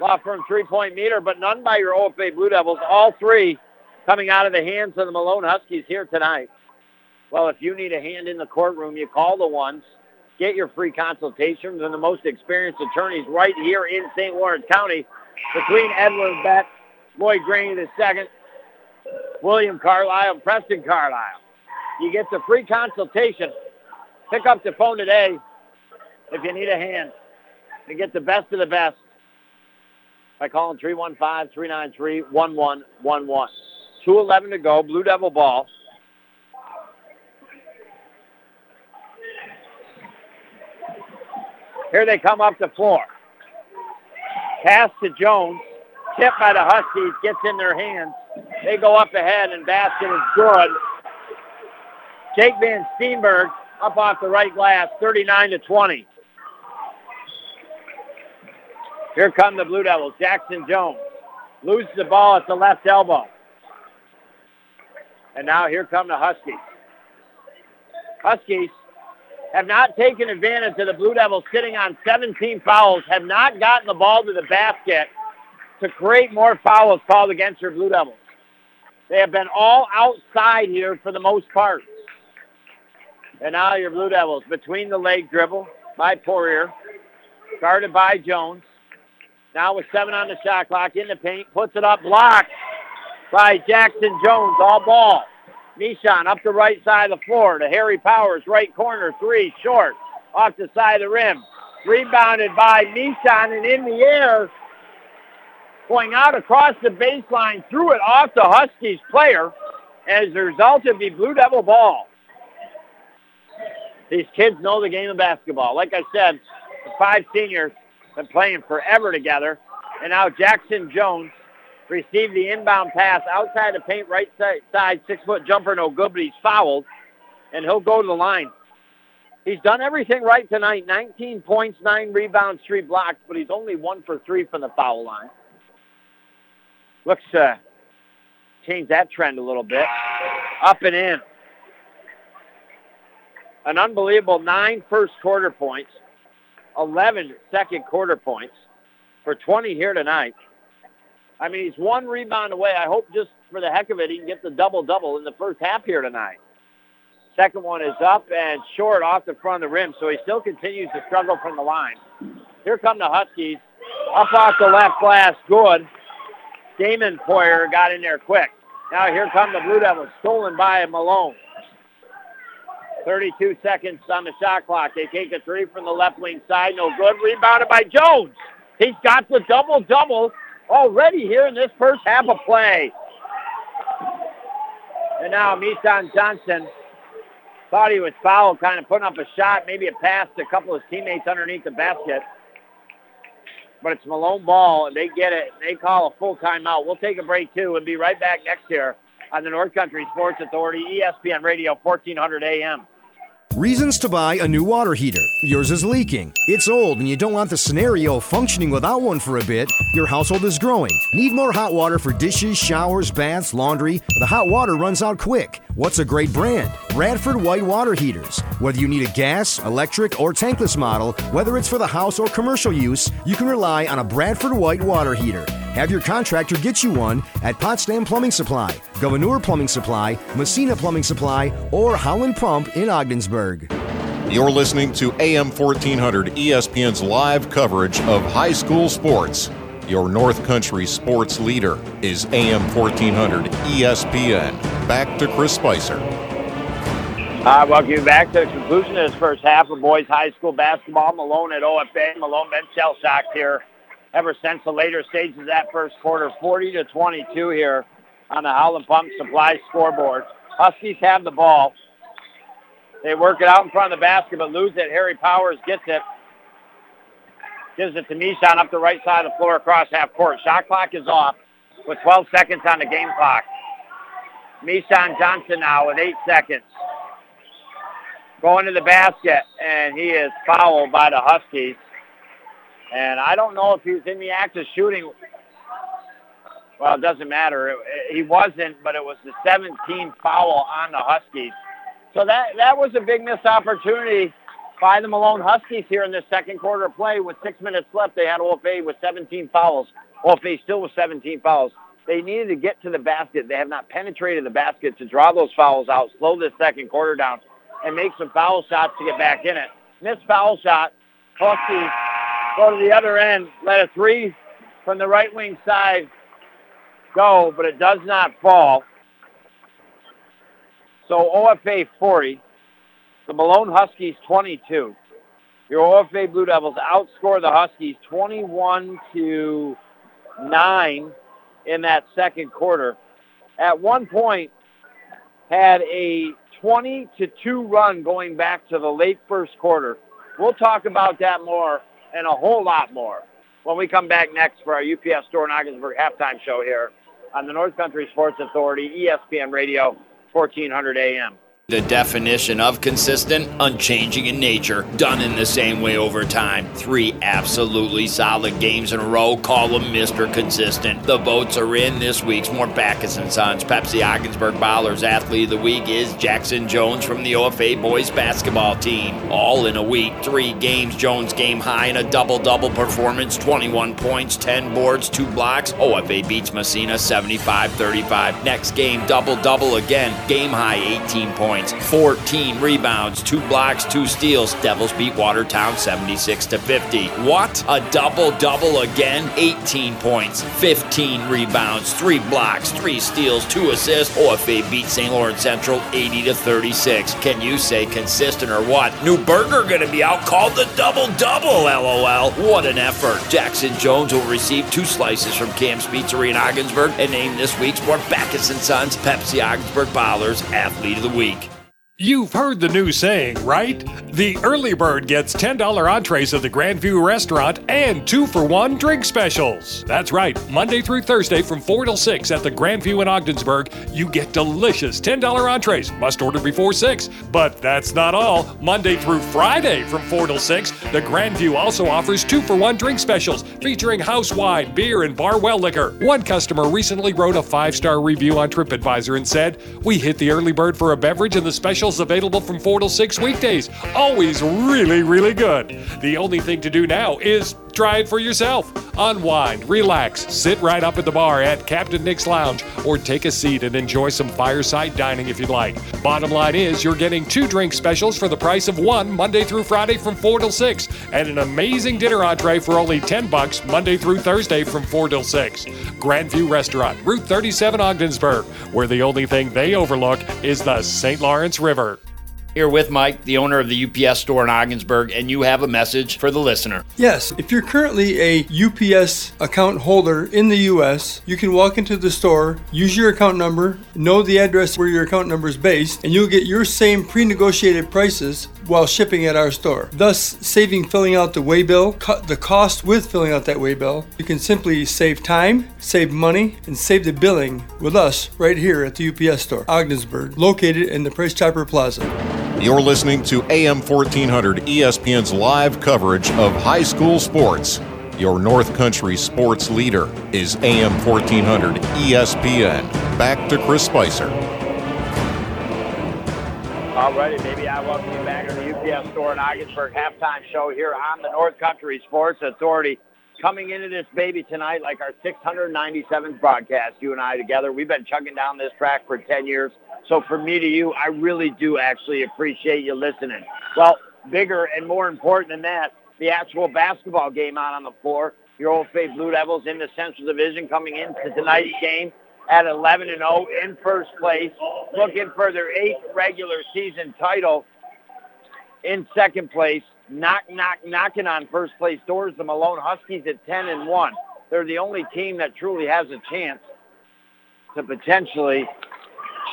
Law Firm three-point meter, but none by your OFA Blue Devils. All three coming out of the hands of the Malone Huskies here tonight. Well, if you need a hand in the courtroom, you call the ones. Get your free consultation from the most experienced attorneys right here in St. Lawrence County between Edward Beck, Lloyd Graney II, William Carlisle, Preston Carlisle. You get the free consultation. Pick up the phone today if you need a hand and get the best of the best by calling 315-393-1111. 2.11 to go. Blue Devil ball. Here they come up the floor. Pass to Jones. Tip by the Huskies. Gets in their hands. They go up ahead and basket is good. Jake Van Steenberg up off the right glass, 39 to 20. Here come the Blue Devils. Jackson Jones loses the ball at the left elbow. And now here come the Huskies. Huskies have not taken advantage of the Blue Devils sitting on 17 fouls, have not gotten the ball to the basket to create more fouls called against your Blue Devils. They have been all outside here for the most part. And now your Blue Devils between the leg dribble by Poirier, guarded by Jones. Now with seven on the shot clock in the paint, puts it up, blocked by Jackson Jones, all ball. Mishon up the right side of the floor to Harry Powers, right corner, three, short, off the side of the rim. Rebounded by Mishon and in the air, going out across the baseline, threw it off the Huskies player. As a result of the Blue Devil ball. These kids know the game of basketball. Like I said, the five seniors have been playing forever together. And now Jackson Jones received the inbound pass outside the paint, right side, six-foot jumper, no good, but he's fouled, and he'll go to the line. He's done everything right tonight. 19 points, nine rebounds, three blocks, but he's only one for three from the foul line. Looks to uh, change that trend a little bit. Up and in. An unbelievable nine first quarter points, 11 second quarter points for 20 here tonight. I mean, he's one rebound away. I hope just for the heck of it, he can get the double-double in the first half here tonight. Second one is up and short off the front of the rim, so he still continues to struggle from the line. Here come the Huskies. Up off the left glass, good. Damon Poirier got in there quick. Now here come the Blue Devils, stolen by Malone. 32 seconds on the shot clock. They take a three from the left wing side. No good. Rebounded by Jones. He's got the double-double already here in this first half of play. And now Mishon Johnson thought he was fouled, kind of putting up a shot, maybe a pass to a couple of his teammates underneath the basket. But it's Malone ball, and they get it. They call a full timeout. We'll take a break, too, and be right back next year on the North Country Sports Authority, ESPN Radio, 1400 AM. Reasons to buy a new water heater. Yours is leaking. It's old and you don't want the scenario functioning without one for a bit. Your household is growing. Need more hot water for dishes, showers, baths, laundry. The hot water runs out quick. What's a great brand? Bradford White Water Heaters. Whether you need a gas, electric, or tankless model, whether it's for the house or commercial use, you can rely on a Bradford White Water Heater. Have your contractor get you one at Potsdam Plumbing Supply, Gouverneur Plumbing Supply, Massena Plumbing Supply, or Howland Pump in Ogdensburg. You're listening to AM 1400 ESPN's live coverage of high school sports. Your North Country sports leader is AM 1400 ESPN. Back to Chris Spicer. Uh, welcome you back to the conclusion of this first half of boys high school basketball. Malone at OFA. Malone been shell shocked here ever since the later stages of that first quarter. 40 to 22 here on the Howland Pump Supply scoreboard. Huskies have the ball. They work it out in front of the basket, but lose it. Harry Powers gets it. Gives it to Mishon up the right side of the floor across half court. Shot clock is off with 12 seconds on the game clock. Mishon Johnson now with eight seconds. Going to the basket, and he is fouled by the Huskies. And I don't know if he was in the act of shooting. Well, it doesn't matter. he wasn't, but it was the 17th foul on the Huskies. So that that was a big missed opportunity by the Malone Huskies here in the second quarter play. With six minutes left, they had OFA with 17 fouls. OFA still with 17 fouls. They needed to get to the basket. They have not penetrated the basket to draw those fouls out, slow this second quarter down, and make some foul shots to get back in it. Missed foul shot. Huskies go to the other end, let a three from the right wing side go, but it does not fall. So OFA 40, the Malone Huskies 22. Your OFA Blue Devils outscore the Huskies 21 to 9 in that second quarter. At one point, had a 20 to 2 run going back to the late first quarter. We'll talk about that more and a whole lot more when we come back next for our UPS Store in Ogdensburg halftime show here on the North Country Sports Authority, ESPN Radio, 1400 AM. The definition of consistent, unchanging in nature, done in the same way over time. Three absolutely solid games in a row. Call them Mr. Consistent. The votes are in this week's Mort Backus and Sons. Pepsi Ogdensburg Ballers Athlete of the Week is Jackson Jones from the OFA boys basketball team. All in a week. Three games. Jones game high in a double double performance 21 points, 10 boards, 2 blocks. OFA beats Massena 75 35. Next game, double double again. Game high 18 points points, 14 rebounds, 2 blocks, 2 steals. Devils beat Watertown 76 to 50. What? A double double again? 18 points, 15 rebounds, 3 blocks, 3 steals, 2 assists. OFA beat St. Lawrence Central 80 to 36. Can you say consistent or what? New Burger to be out called the double double, lol. What an effort. Jackson Jones will receive two slices from Cam's Pizzeria in Ogdensburg and name this week's Mort Backus & Sons Pepsi Ogdensburg Ballers Athlete of the Week. You've heard the new saying, right? The early bird gets $10 entrees at the Grandview restaurant and two for one drink specials. That's right, Monday through Thursday from 4 till 6 at the Grandview in Ogdensburg, you get delicious $10 entrees. Must order before 6. But that's not all. Monday through Friday from 4 till 6, the Grandview also offers two for one drink specials featuring house wine, beer, and bar well liquor. One customer recently wrote a five star review on TripAdvisor and said, We hit the early bird for a beverage and the special available from 4 till 6 weekdays. Always really, really good. The only thing to do now is try it for yourself. Unwind, relax, sit right up at the bar at Captain Nick's Lounge, or take a seat and enjoy some fireside dining if you'd like. Bottom line is, you're getting two drink specials for the price of one Monday through Friday from 4 till 6, and an amazing dinner entree for only 10 bucks Monday through Thursday from 4 till 6. Grandview Restaurant, Route 37 Ogdensburg, where the only thing they overlook is the St. Lawrence River. Here with Mike, the owner of the UPS store in Ogdensburg, and you have a message for the listener. Yes, if you're currently a UPS account holder in the US, you can walk into the store, use your account number, know the address where your account number is based, and you'll get your same pre negotiated prices while shipping at our store, thus saving filling out the waybill, cut the cost with filling out that waybill. You can simply save time, save money, and save the billing with us right here at the UPS store, Ogdensburg, located in the Price Chopper Plaza. You're listening to AM 1400 ESPN's live coverage of high school sports. Your North Country sports leader is AM 1400 ESPN. Back to Chris Spicer. Alrighty, maybe I welcome you back to the UPS store in Ogdensburg halftime show here on the North Country Sports Authority. Coming into this baby tonight like our 697th broadcast, you and I together. We've been chugging down this track for 10 years. So for me to you, I really do actually appreciate you listening. Well, bigger and more important than that, the actual basketball game out on the floor. Your Old Faith Blue Devils in the Central Division coming into tonight's game at 11 and 0 in first place, looking for their eighth regular season title. In second place, knock, knock, knocking on first place doors, the Malone Huskies at 10 and 1. They're the only team that truly has a chance to potentially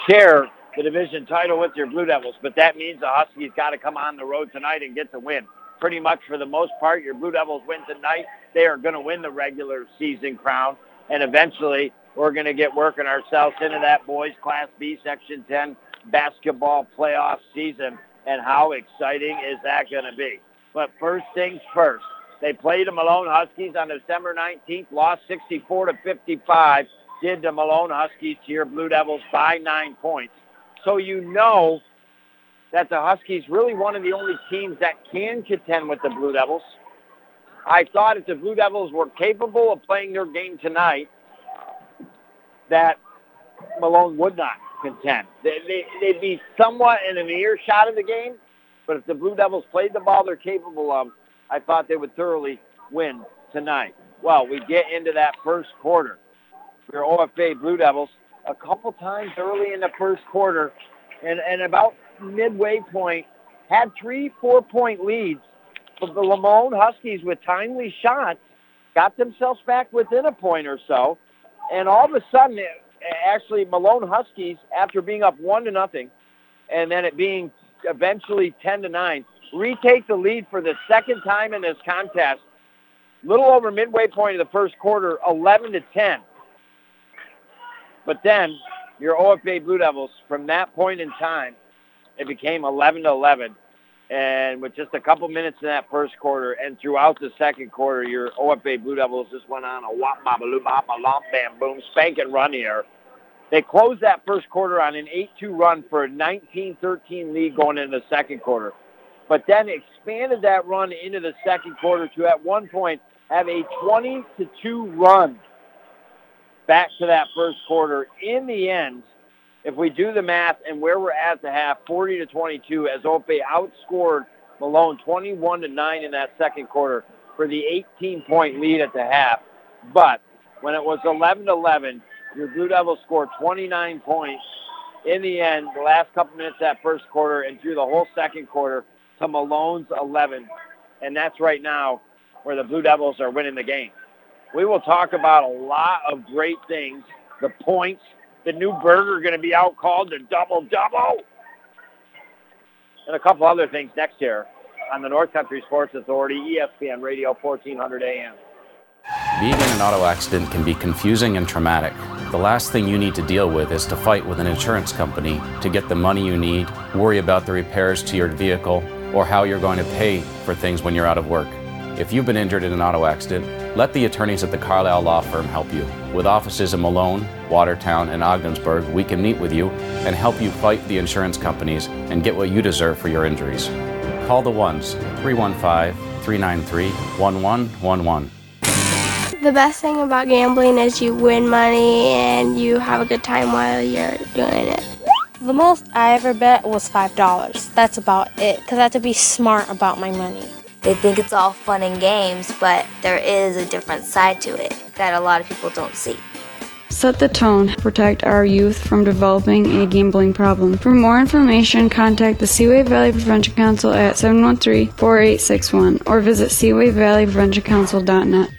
share the division title with your Blue Devils, but that means the Huskies got to come on the road tonight and get the win. Pretty much for the most part, your Blue Devils win tonight. They are going to win the regular season crown, and eventually we're going to get working ourselves into that boys Class B Section 10 basketball playoff season. And how exciting is that going to be? But first things first, they played the Malone Huskies on December 19th, lost 64 to 55 did the Malone Huskies your Blue Devils by nine points. So you know that the Huskies really one of the only teams that can contend with the Blue Devils. I thought if the Blue Devils were capable of playing their game tonight, that Malone would not contend. They, they, they'd be somewhat in an earshot of the game, but if the Blue Devils played the ball they're capable of, I thought they would thoroughly win tonight. Well, we get into that first quarter your OFA Blue Devils a couple times early in the first quarter and, and about midway point had three four-point leads. But the Malone Huskies with timely shots got themselves back within a point or so. And all of a sudden, it, actually, Malone Huskies, after being up one to nothing, and then it being eventually 10 to 9, retake the lead for the second time in this contest. Little over midway point of the first quarter, 11 to 10. But then your OFA Blue Devils, from that point in time, it became 11 to 11. And with just a couple minutes in that first quarter and throughout the second quarter, your OFA Blue Devils just went on a wop baba loo bop a lomp bam boom spank and run here. They closed that first quarter on an 8-2 run for a 19-13 lead going into the second quarter. But then expanded that run into the second quarter to at one point have a 20 to 2 run back to that first quarter. In the end, if we do the math and where we're at the half, 40 to 22, as Ope outscored Malone 21 to 9 in that second quarter for the 18 point lead at the half. But when it was 11 to 11, your Blue Devils scored 29 points in the end, the last couple minutes of that first quarter and through the whole second quarter to Malone's 11. And that's right now where the Blue Devils are winning the game. We will talk about a lot of great things. The points, the new burger going to be out called the double double, and a couple other things next year on the North Country Sports Authority, ESPN Radio 1400 AM. Being in an auto accident can be confusing and traumatic. The last thing you need to deal with is to fight with an insurance company to get the money you need, worry about the repairs to your vehicle, or how you're going to pay for things when you're out of work. If you've been injured in an auto accident, let the attorneys at the Carlisle Law Firm help you. With offices in Malone, Watertown, and Ogdensburg, we can meet with you and help you fight the insurance companies and get what you deserve for your injuries. Call the ones 315 393 1111. The best thing about gambling is you win money and you have a good time while you're doing it. The most I ever bet was $5. That's about it, because I have to be smart about my money. They think it's all fun and games, but there is a different side to it that a lot of people don't see. Set the tone. Protect our youth from developing a gambling problem. For more information, contact the Seaway Valley Prevention Council at 713-4861 or visit seawayvalleypreventioncouncil.net.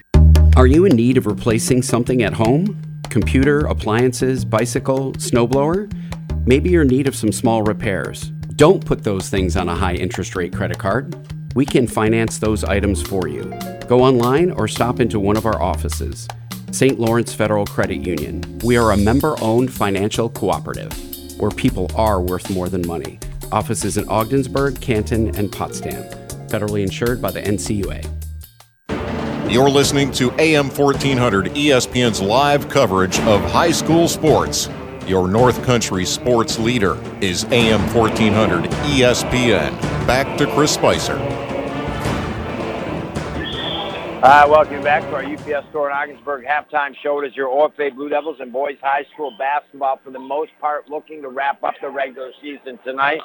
Are you in need of replacing something at home? Computer, appliances, bicycle, snowblower? Maybe you're in need of some small repairs. Don't put those things on a high interest rate credit card. We can finance those items for you. Go online or stop into one of our offices. St. Lawrence Federal Credit Union. We are a member owned financial cooperative where people are worth more than money. Offices in Ogdensburg, Canton, and Potsdam. Federally insured by the NCUA. You're listening to AM 1400 ESPN's live coverage of high school sports. Your North Country sports leader is AM 1400 ESPN. Back to Chris Spicer. Uh, welcome back to our UPS store in Ogdensburg halftime show. It is your OFA Blue Devils and boys high school basketball for the most part looking to wrap up the regular season tonight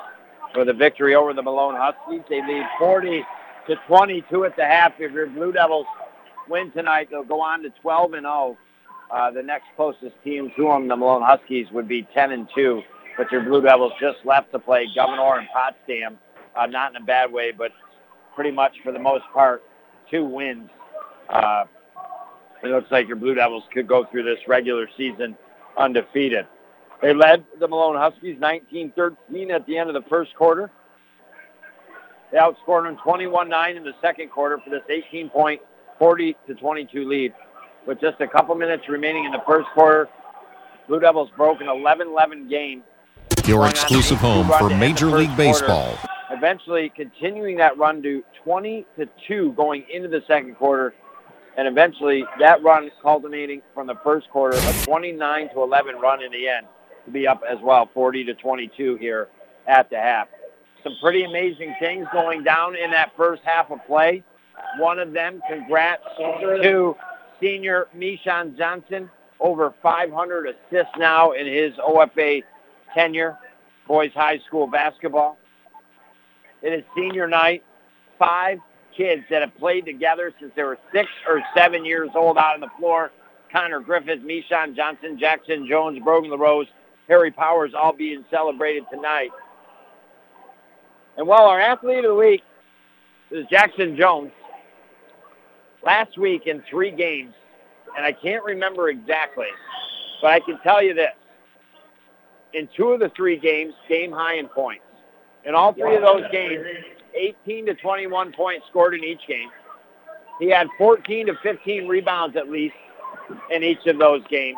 with a victory over the Malone Huskies. They lead 40 to 22 at the half. If your Blue Devils win tonight, they'll go on to 12 and 0. Uh, the next closest team to them, the Malone Huskies, would be 10 and 2. But your Blue Devils just left to play Gouverneur and Potsdam, uh, not in a bad way, but pretty much for the most part, two wins. Uh, it looks like your Blue Devils could go through this regular season undefeated. They led the Malone Huskies 19-13 at the end of the first quarter. They outscored them 21-9 in the second quarter for this 18-point, 40 to 22 lead. With just a couple minutes remaining in the first quarter, Blue Devils broke an 11-11 game. Your exclusive home for Major League Baseball. Quarter, eventually continuing that run to 20 to 2 going into the second quarter and eventually that run culminating from the first quarter, a 29 to 11 run in the end, to be up as well, 40 to 22 here at the half. Some pretty amazing things going down in that first half of play. One of them, congrats to senior Mishon Johnson, over 500 assists now in his OFA tenure, boys high school basketball. It is senior night. Five kids that have played together since they were six or seven years old out on the floor. Connor Griffith, Mishon Johnson, Jackson Jones, Brogan LaRose, Harry Powers all being celebrated tonight. And while our athlete of the week is Jackson Jones, last week in three games, and I can't remember exactly, but I can tell you this. In two of the three games, game high in points. In all three of those games, 18 to 21 points scored in each game. He had 14 to 15 rebounds at least in each of those games.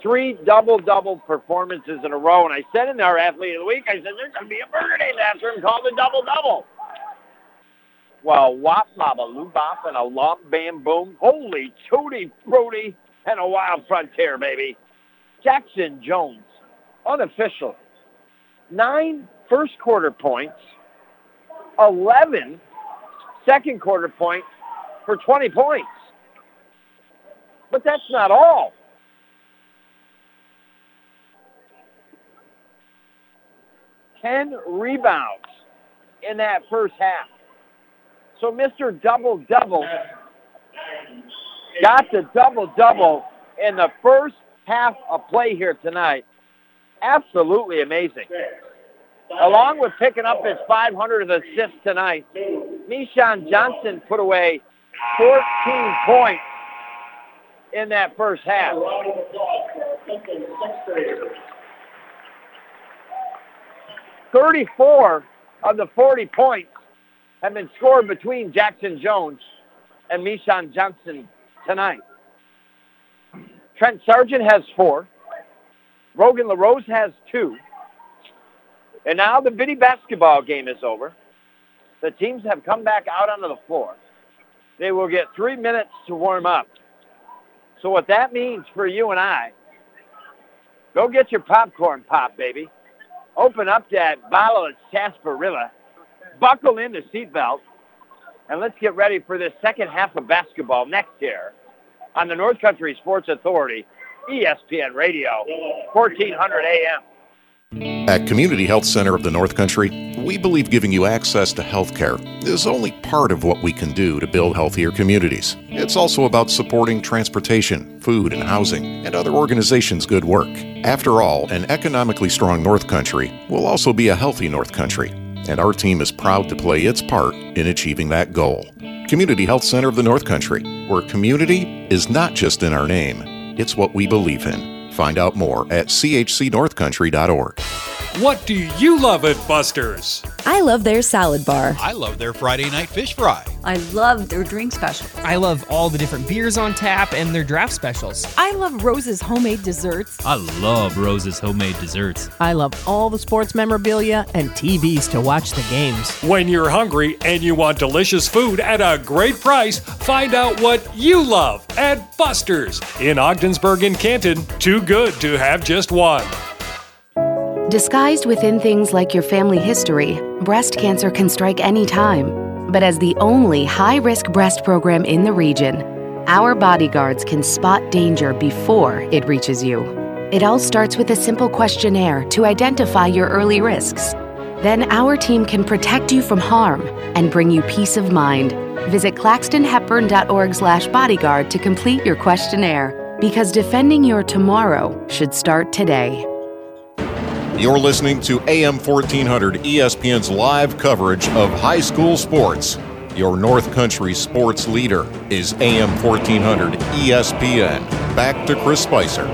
three double-double performances in a row. And I said in our Athlete of the Week, I said, there's going to be a burger named after him called the double-double. Well, wop, baba, loo, bop, and a lump, bam, boom. Holy tooty fruity and a wild frontier, baby. Jackson Jones, unofficial. Nine first quarter points, 11 second quarter points for 20 points. But that's not all. Ten rebounds in that first half. So Mr. Double Double got the double double in the first half of play here tonight. Absolutely amazing. Along with picking up his 500th assist tonight, Mishon Johnson put away 14 points in that first half. Thirty-four of the 40 points have been scored between Jackson Jones and Mishon Johnson tonight. Trent Sargent has four. Brogan LaRose has two. And now the Biddy basketball game is over. The teams have come back out onto the floor. They will get three minutes to warm up. So what that means for you and I, go get your popcorn pop, baby. Open up that bottle of sarsaparilla. Buckle in the seatbelt. And let's get ready for the second half of basketball next year on the North Country Sports Authority, ESPN Radio, 1400 AM. At Community Health Center of the North Country, we believe giving you access to health care is only part of what we can do to build healthier communities. It's also about supporting transportation, food, and housing, and other organizations' good work. After all, an economically strong North Country will also be a healthy North Country, and our team is proud to play its part in achieving that goal. Community Health Center of the North Country, where community is not just in our name, it's what we believe in. Find out more at chcnorthcountry.org. What do you love at Buster's? I love their salad bar. I love their Friday night fish fry. I love their drink specials. I love all the different beers on tap and their draft specials. I love Rose's homemade desserts. I love Rose's homemade desserts. I love all the sports memorabilia and TVs to watch the games. When you're hungry and you want delicious food at a great price, find out what you love at Buster's in Ogdensburg and Canton. Too good to have just one. Disguised within things like your family history, breast cancer can strike any time. But as the only high risk breast program in the region, our bodyguards can spot danger before it reaches you. It all starts with a simple questionnaire to identify your early risks. Then our team can protect you from harm and bring you peace of mind. Visit claxtonhepburn.org/bodyguard to complete your questionnaire because defending your tomorrow should start today. You're listening to AM 1400 ESPN's live coverage of high school sports. Your North Country sports leader is AM 1400 ESPN. Back to Chris Spicer.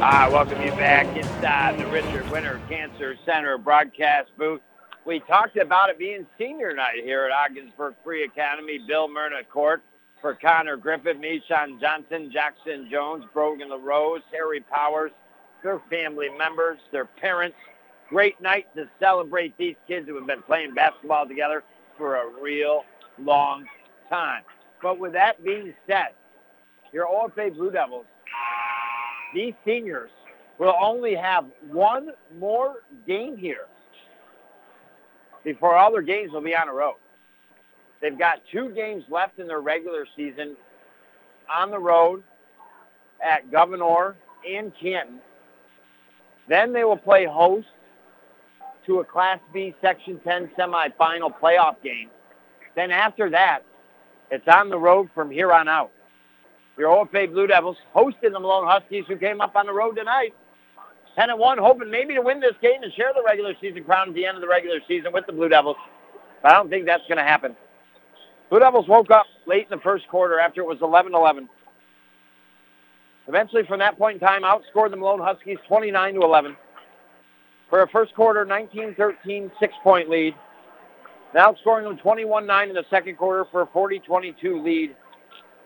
I welcome you back inside the Richard Winter Cancer Center broadcast booth. We talked about it being senior night here at Ogdensburg Free Academy. Bill Myrna Court for Connor Griffith, Mishon Johnson, Jackson Jones, Brogan LaRose, Harry Powers, their family members, their parents. Great night to celebrate these kids who have been playing basketball together for a real long time. But with that being said, your OFA Blue Devils, these seniors will only have one more game here before all their games will be on the road. They've got two games left in their regular season on the road at Gouverneur and Canton. Then they will play host to a Class B Section 10 semifinal playoff game. Then after that, it's on the road from here on out. Your OFA Blue Devils hosting the Malone Huskies who came up on the road tonight. 10 and 1, hoping maybe to win this game and share the regular season crown at the end of the regular season with the Blue Devils. But I don't think that's going to happen. Blue Devils woke up late in the first quarter after it was 11-11. Eventually, from that point in time, outscored the Malone Huskies 29 to 11. For a first quarter, 19-13 six-point lead. Now scoring them 21-9 in the second quarter for a 40-22 lead.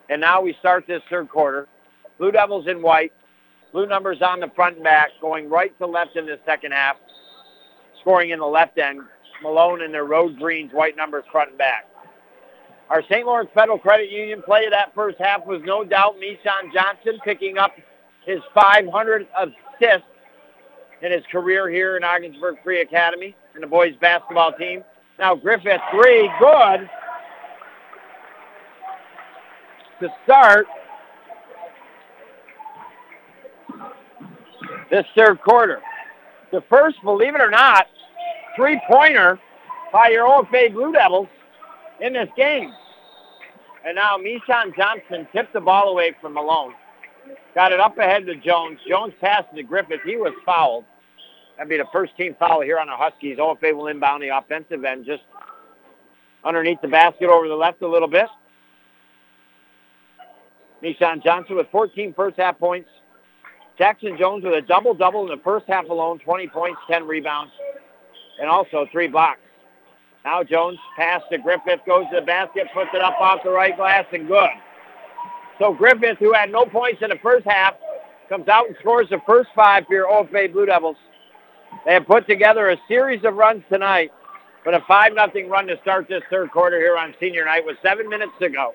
And now we start this third quarter. Blue Devils in white. Blue numbers on the front and back, going right to left in the second half. Scoring in the left end. Malone in their road greens, white numbers front and back. Our St. Lawrence Federal Credit Union play of that first half was no doubt Mishon Johnson picking up his 500th assist in his career here in Ogdensburg Free Academy and the boys basketball team. Now Griffith three, good. To start this third quarter. The first, believe it or not, three-pointer by your OFA Blue Devils in this game. And now Mishon Johnson tipped the ball away from Malone. Got it up ahead to Jones. Jones passed to Griffith. He was fouled. That'd be the first team foul here on the Huskies. OFA will inbound the offensive end just underneath the basket over the left a little bit. Mishon Johnson with 14 first half points. Jackson Jones with a double-double in the first half alone, 20 points, 10 rebounds, and also three blocks. Now Jones pass to Griffith, goes to the basket, puts it up off the right glass, and good. So Griffith, who had no points in the first half, comes out and scores the first five for your OFA Blue Devils. They have put together a series of runs tonight, but a 5 nothing run to start this third quarter here on senior night with seven minutes to go.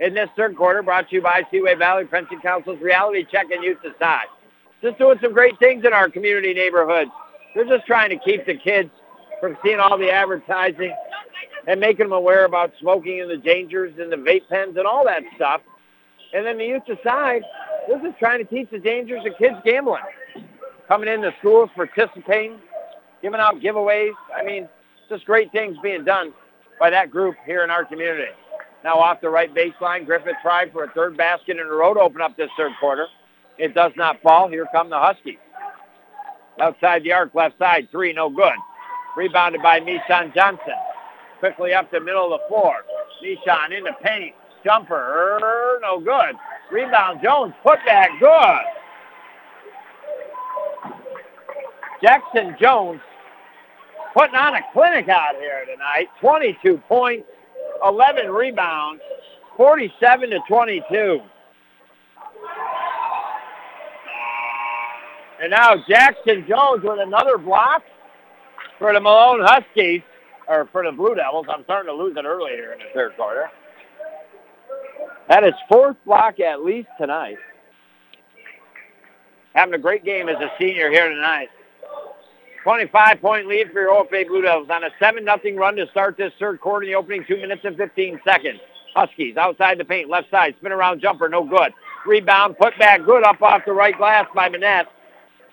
In this third quarter, brought to you by Seaway Valley Prevention Council's Reality Check and Youth Decide. Just doing some great things in our community neighborhoods. They're just trying to keep the kids from seeing all the advertising and making them aware about smoking and the dangers and the vape pens and all that stuff. And then the youth decide, this is trying to teach the dangers of kids gambling. Coming into schools, participating, giving out giveaways. I mean, just great things being done by that group here in our community. Now off the right baseline, Griffith tried for a third basket in a row to open up this third quarter. It does not fall. Here come the Huskies. Outside the arc, left side, three, no good. Rebounded by Mishon Johnson. Quickly up the middle of the floor. Mishon in the paint. Jumper, no good. Rebound, Jones, put back, good. Jackson Jones putting on a clinic out here tonight. 22 points, 11 rebounds, 47 to 22. And now Jackson Jones with another block for the Malone Huskies, or for the Blue Devils. I'm starting to lose it early here in the third quarter. That is fourth block at least tonight. Having a great game as a senior here tonight. 25-point lead for your Old OFA Blue Devils on a 7-0 run to start this third quarter in the opening 2 minutes and 15 seconds. Huskies outside the paint, left side, spin around jumper, no good. Rebound, put back good up off the right glass by Manette.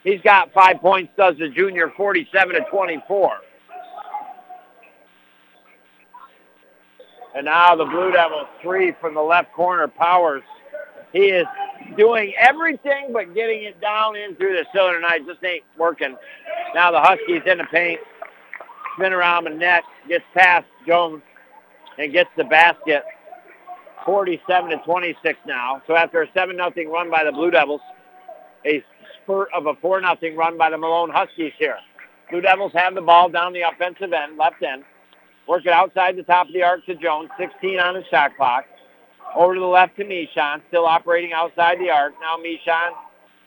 He's got five points, does the junior, 47 to 24. And now the Blue Devils three from the left corner, Powers. He is doing everything but getting it down in through the cylinder tonight. Just ain't working. Now the Huskies in the paint. Spin around the net, gets past Jones and gets the basket. 47 to 26 now. So after a 7 0 run by the Blue Devils, a spurt of a 4 0 run by the Malone Huskies here. Blue Devils have the ball down the offensive end, left end. Work it outside the top of the arc to Jones, 16 on the shot clock. Over to the left to Mishon, still operating outside the arc. Now Mishon,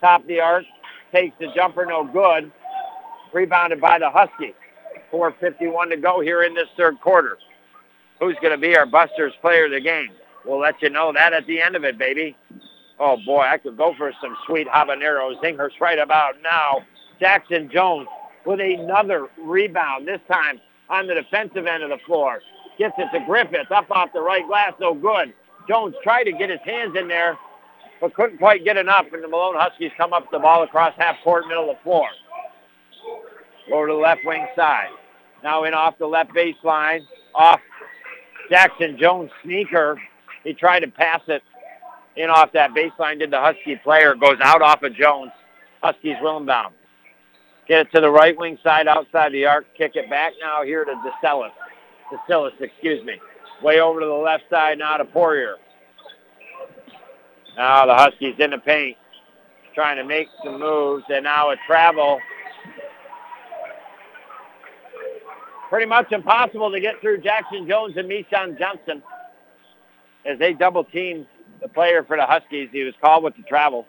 top of the arc, takes the jumper, no good. Rebounded by the Huskies. 4.51 to go here in this third quarter. Who's going to be our Busters player of the game? We'll let you know that at the end of it, baby. Oh, boy, I could go for some sweet habanero zingers right about now. Jackson Jones with another rebound, this time on the defensive end of the floor. Gets it to Griffith, up off the right glass, no good. Jones tried to get his hands in there, but couldn't quite get enough, and the Malone Huskies come up the ball across half court, middle of the floor. Over to the left wing side. Now in off the left baseline, off Jackson Jones sneaker. He tried to pass it in off that baseline, did the Husky player. Goes out off of Jones. Huskies Willenbaum. Get it to the right wing side outside the arc. Kick it back now here to DeCellis. DeCellis, excuse me. Way over to the left side now to Poirier. Now the Huskies in the paint. Trying to make some moves. And now a travel. Pretty much impossible to get through Jackson Jones and Mishan Johnson as they double team the player for the Huskies. He was called with the travel.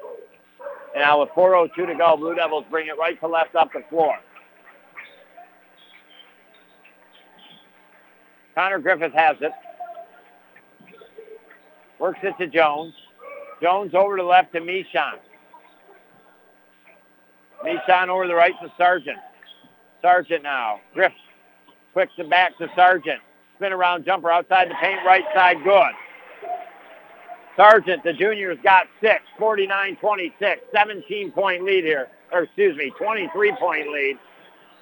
And now with 4.02 to go, Blue Devils bring it right to left up the floor. Connor Griffith has it. Works it to Jones. Jones over to the left to Mishon. Mishon over the right to Sargent. Sargent now. Griff quick to back to Sargent. Spin around jumper outside the paint, right side, good. Sargent, the junior's got six, 49-26, 17-point lead here. Or excuse me, 23-point lead.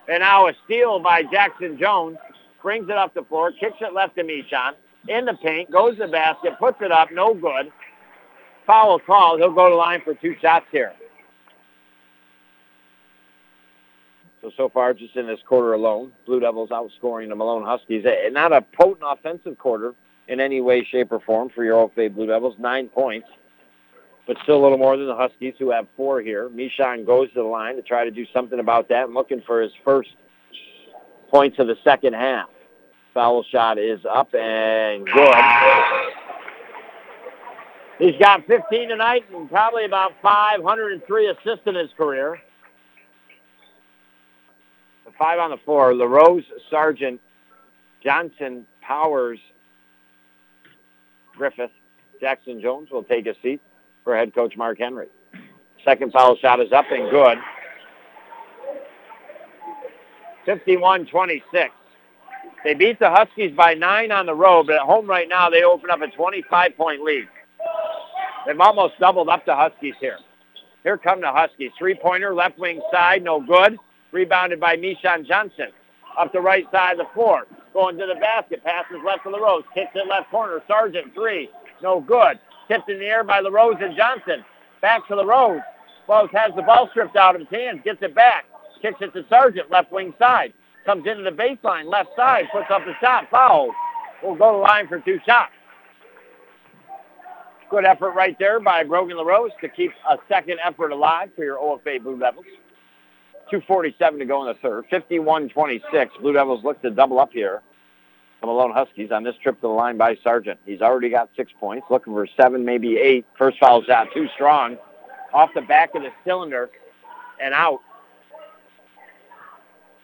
And now a steal by Jackson Jones. Brings it up the floor, kicks it left to Mishon. In the paint, goes to the basket, puts it up, no good. Foul called. He'll go to line for two shots here. So, so far, just in this quarter alone, Blue Devils outscoring the Malone Huskies. Eh, not a potent offensive quarter in any way, shape, or form for your Oak Bay Blue Devils. Nine points, but still a little more than the Huskies, who have four here. Mishon goes to the line to try to do something about that and looking for his first points of the second half. Foul shot is up and good. He's got 15 tonight and probably about 503 assists in his career. The five on the floor, LaRose, Sargent, Johnson, Powers, Griffith, Jackson Jones will take a seat for head coach Mark Henry. Second foul shot is up and good. 51-26. They beat the Huskies by nine on the road, but at home right now they open up a 25-point lead. They've almost doubled up the Huskies here. Here come the Huskies. Three-pointer, left wing side, no good. Rebounded by Mishon Johnson. Up the right side of the floor. Going to the basket. Passes left to LaRose. Kicks it left corner. Sargent, three. No good. Tipped in the air by LaRose and Johnson. Back to LaRose. Rose has the ball stripped out of his hands. Gets it back. Kicks it to Sargent, left wing side. Comes into the baseline, left side. Puts up the shot. Foul. Will go to line for two shots. Good effort right there by Brogan LaRose to keep a second effort alive for your OFA Blue Devils. 2.47 to go in the third. 51-26. Blue Devils look to double up here. The Malone Huskies on this trip to the line by Sargent. He's already got six points, looking for seven, maybe eight. First foul out, too strong. Off the back of the cylinder and out.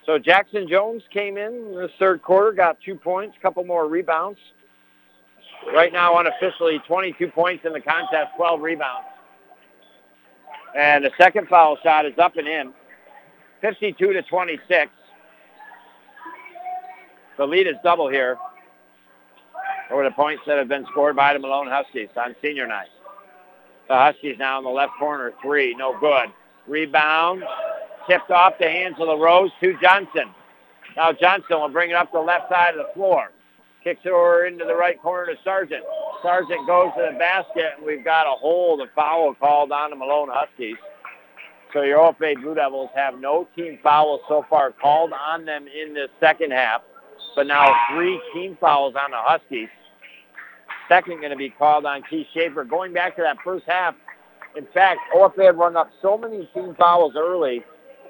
So Jackson Jones came in in the third quarter, got two points, couple more rebounds. Right now, unofficially, 22 points in the contest, 12 rebounds. And the second foul shot is up and in. 52 to 26. The lead is double here over the points that have been scored by the Malone Huskies on senior night. The Huskies now in the left corner, three, no good. Rebound, tipped off the hands of LaRose to Johnson. Now Johnson will bring it up the left side of the floor. Kicks it over into the right corner to Sargent. Sargent goes to the basket, and we've got a hold of foul called on the Malone Huskies. OFA Blue Devils have no team fouls so far called on them in this second half, but now three team fouls on the Huskies. Second going to be called on Keith Schaefer. Going back to that first half, in fact, OFA had run up so many team fouls early.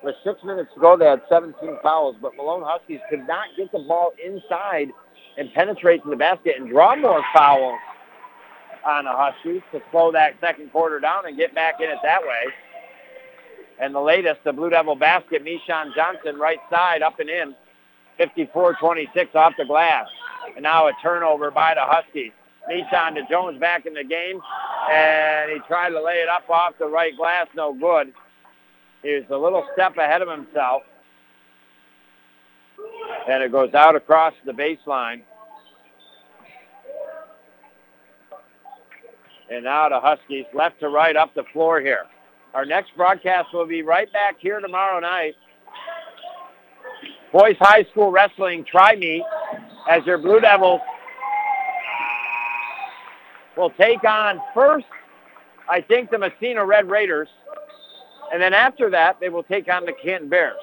With six minutes to go, they had 17 fouls, but Malone Huskies could not get the ball inside and penetrate to the basket and draw more fouls on the Huskies to slow that second quarter down and get back in it that way. And the latest, the Blue Devil basket, Mishon Johnson, right side, up and in. 54-26 off the glass. And now a turnover by the Huskies. Mishon to Jones back in the game. And he tried to lay it up off the right glass. No good. He was a little step ahead of himself. And it goes out across the baseline. And now the Huskies left to right up the floor here. Our next broadcast will be right back here tomorrow night. Boys High School Wrestling Tri-Meet as your Blue Devils will take on first, I think, the Massena Red Raiders. And then after that, they will take on the Canton Bears.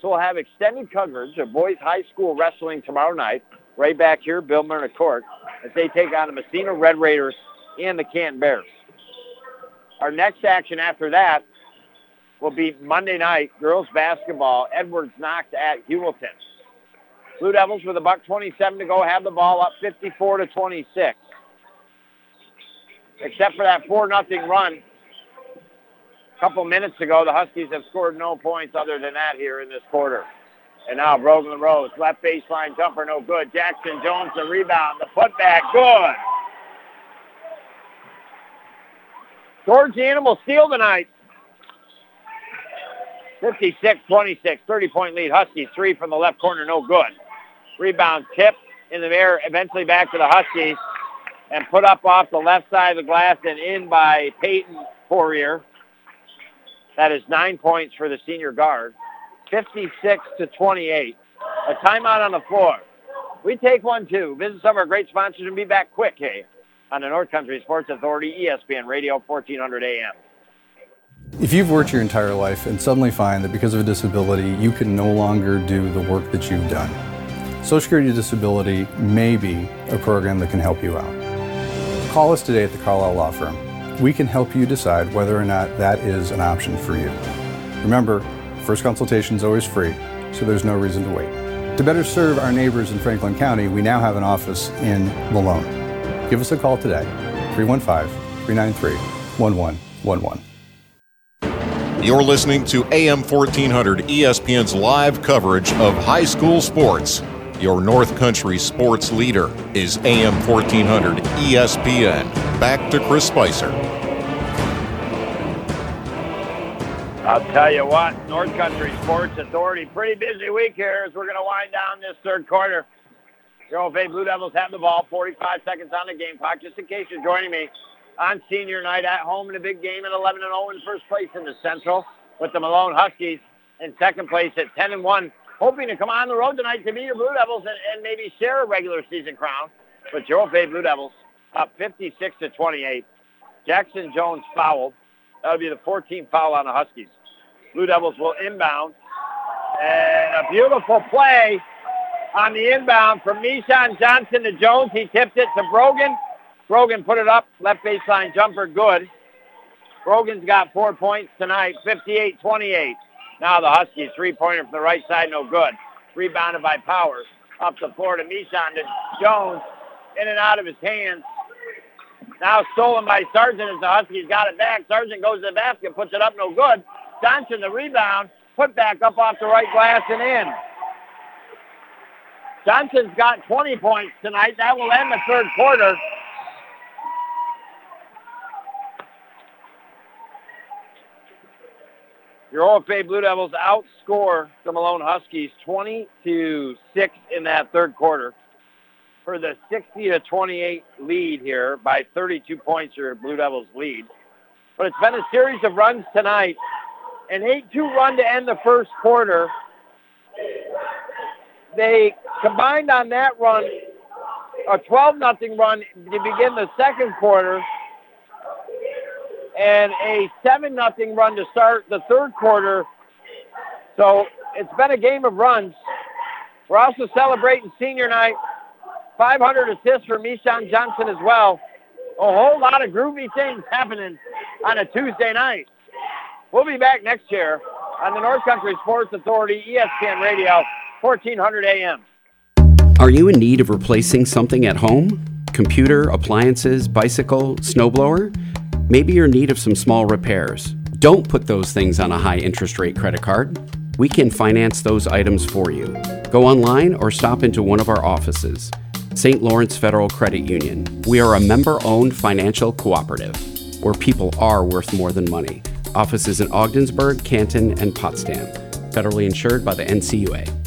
So we'll have extended coverage of boys high school wrestling tomorrow night, right back here, Bill Myrna Court, as they take on the Massena Red Raiders and the Canton Bears. Our next action after that will be Monday night, girls basketball, Edwards-Knox at Heuvelton. Blue Devils with a buck 27 to go have the ball up 54 to 26. except for that 4 nothing run a couple minutes ago, the Huskies have scored no points other than that here in this quarter. And now Brogan LaRose, left baseline jumper, no good. Jackson Jones, the rebound, the putback, good. George the Animal steal tonight. 56-26, 30-point lead. Huskies, three from the left corner, no good. Rebound tip in the air, eventually back to the Huskies, and put up off the left side of the glass and in by Peyton Poirier. That is nine points for the senior guard. 56 to 28. A timeout on the floor. We take one too. Visit some of our great sponsors and be back quick, hey, on the North Country Sports Authority, ESPN Radio, 1400 AM. If you've worked your entire life and suddenly find that because of a disability you can no longer do the work that you've done, Social Security Disability may be a program that can help you out. Call us today at the Carlisle Law Firm. We can help you decide whether or not that is an option for you. Remember, first consultation is always free, so there's no reason to wait. To better serve our neighbors in Franklin County, we now have an office in Malone. Give us a call today, 315 393 1111. You're listening to AM 1400 ESPN's live coverage of high school sports. Your North Country sports leader is AM 1400 ESPN. Back to Chris Spicer. I'll tell you what, North Country Sports Authority, pretty busy week here as we're going to wind down this third quarter. Your Bay Blue Devils have the ball, 45 seconds on the game clock. Just in case you're joining me on senior night at home in a big game at 11 and 0 in first place in the Central with the Malone Huskies in second place at 10 and 1, hoping to come on the road tonight to beat your Blue Devils and, and maybe share a regular season crown. But Joe Bay Blue Devils up 56 to 28. Jackson Jones fouled. That'll be the 14th foul on the Huskies. Blue Devils will inbound. And a beautiful play on the inbound from Mishon Johnson to Jones. He tipped it to Brogan. Brogan put it up. Left baseline jumper, good. Brogan's got four points tonight, 58-28. Now the Huskies, three-pointer from the right side, no good. Rebounded by Powers. Up the floor to Mishon to Jones. In and out of his hands. Now stolen by Sargent as the Huskies got it back. Sargent goes to the basket, puts it up, no good. Johnson the rebound, put back up off the right glass and in. Johnson's got 20 points tonight. That will end the third quarter. Your OFA Blue Devils outscore the Malone Huskies 20 to 6 in that third quarter for the 60 to 28 lead here by 32 points your Blue Devils lead. But it's been a series of runs tonight. An 8-2 run to end the first quarter. They combined on that run a 12 nothing run to begin the second quarter and a 7 nothing run to start the third quarter. So it's been a game of runs. We're also celebrating senior night. 500 assists for Mishon Johnson as well. A whole lot of groovy things happening on a Tuesday night. We'll be back next year on the North Country Sports Authority, ESPN Radio, 1400 AM. Are you in need of replacing something at home? Computer, appliances, bicycle, snowblower? Maybe you're in need of some small repairs. Don't put those things on a high interest rate credit card. We can finance those items for you. Go online or stop into one of our offices. St. Lawrence Federal Credit Union. We are a member owned financial cooperative where people are worth more than money. Offices in Ogdensburg, Canton, and Potsdam. Federally insured by the NCUA.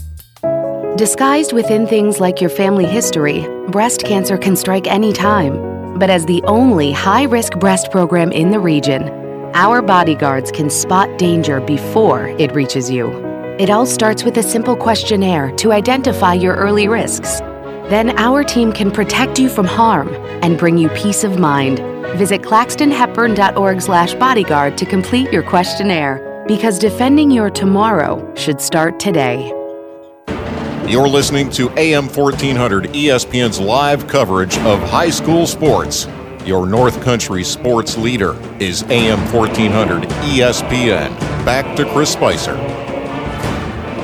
Disguised within things like your family history, breast cancer can strike any time. But as the only high risk breast program in the region, our bodyguards can spot danger before it reaches you. It all starts with a simple questionnaire to identify your early risks. Then our team can protect you from harm and bring you peace of mind. Visit claxtonhepburn.org slash bodyguard to complete your questionnaire because defending your tomorrow should start today. You're listening to AM 1400 ESPN's live coverage of high school sports. Your North Country sports leader is AM 1400 ESPN. Back to Chris Spicer.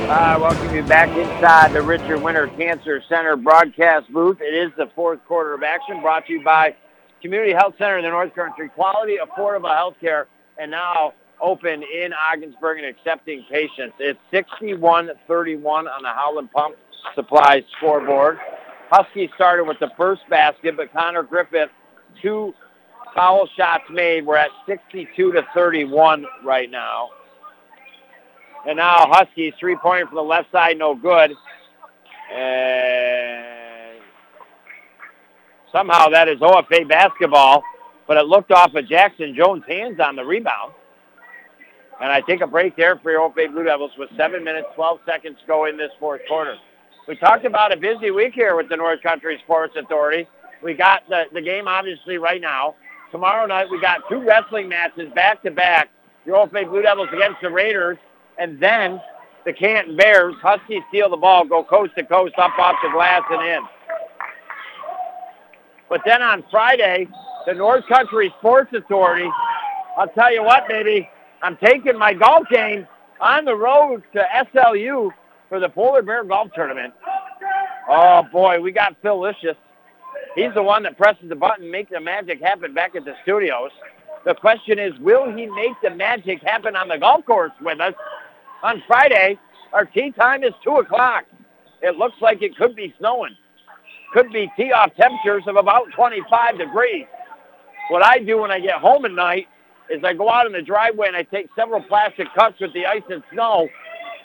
Uh, welcome you back inside the Richard Winter Cancer Center broadcast booth. It is the fourth quarter of action brought to you by Community Health Center in the North Country. Quality, affordable health care, and now open in Ogdensburg and accepting patients. It's 61-31 on the Howland Pump Supply scoreboard. Huskies started with the first basket, but Connor Griffith, two foul shots made. We're at 62 to 31 right now. And now Huskies three-pointer from the left side, no good. And somehow that is OFA basketball, but it looked off of Jackson Jones' hands on the rebound. And I take a break there for your OFA Blue Devils with 7 minutes, 12 seconds to go in this fourth quarter. We talked about a busy week here with the North Country Sports Authority. We got the, the game obviously right now. Tomorrow night we got two wrestling matches back to back. Your OFA Blue Devils against the Raiders, and then the Canton Bears. Huskies steal the ball, go coast to coast, up off the glass and in. But then on Friday, the North Country Sports Authority, I'll tell you what, baby, I'm taking my golf game on the road to SLU for the Polar Bear Golf Tournament. Oh, boy, we got Phil Licious. He's the one that presses the button, make the magic happen back at the studios. The question is, will he make the magic happen on the golf course with us on Friday? Our tee time is 2 o'clock. It looks like it could be snowing. Could be tee-off temperatures of about 25 degrees. What I do when I get home at night is I go out in the driveway and I take several plastic cuts with the ice and snow,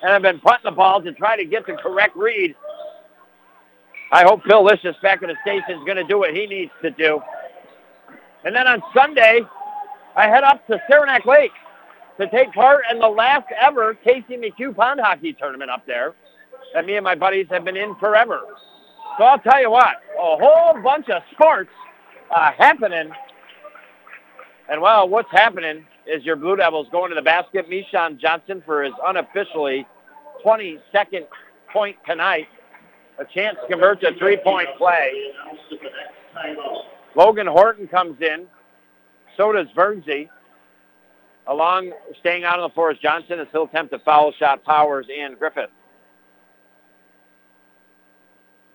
and I've been putting the ball to try to get the correct read. I hope Phil Licious back in the station is going to do what he needs to do. And then on Sunday, I head up to Saranac Lake to take part in the last ever Casey McHugh Pond Hockey Tournament up there that me and my buddies have been in forever. So I'll tell you what, a whole bunch of sports uh, happening. And well, what's happening is your Blue Devils going to the basket. Mishon Johnson for his unofficially 22nd point tonight. A chance to convert to three-point play. Logan Horton comes in. So does Vernsey. Along, staying out on the floor is Johnson as he'll attempt to foul shot Powers and Griffith.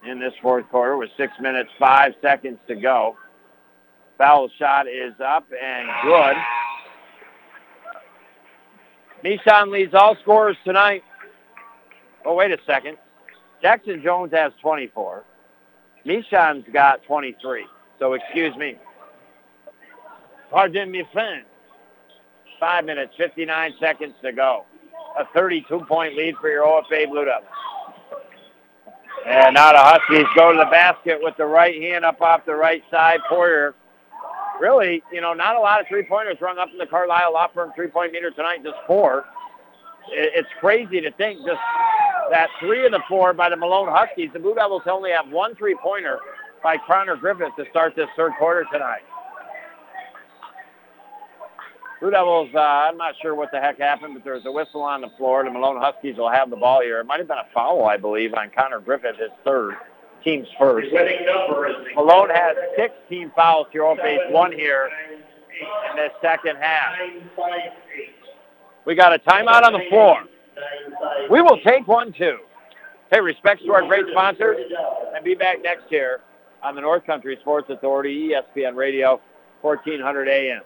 In this fourth quarter with six minutes, five seconds to go. Foul shot is up and good. Mishon leads all scorers tonight. Oh, wait a second. Jackson Jones has 24. Mishon's got 23. So excuse me. Pardon me, friend. Five minutes, 59 seconds to go. A 32-point lead for your OFA Blue Devils. And now the Huskies go to the basket with the right hand up off the right side. Poirier, really, you know, not a lot of three-pointers rung up in the Carlisle Law Firm three-point meter tonight, just four. It's crazy to think just that three of the four by the Malone Huskies. The Blue Devils only have one three-pointer by Connor Griffith to start this third quarter tonight. Blue Devils, uh, I'm not sure what the heck happened, but there's a whistle on the floor. The Malone Huskies will have the ball here. It might have been a foul, I believe, on Connor Griffith, his third, team's first. Malone has six team fouls here on base, one here in the second half. We got a timeout on the floor. We will take one, too. Pay respects to our great sponsors and be back next year on the North Country Sports Authority, ESPN Radio, 1400 AM.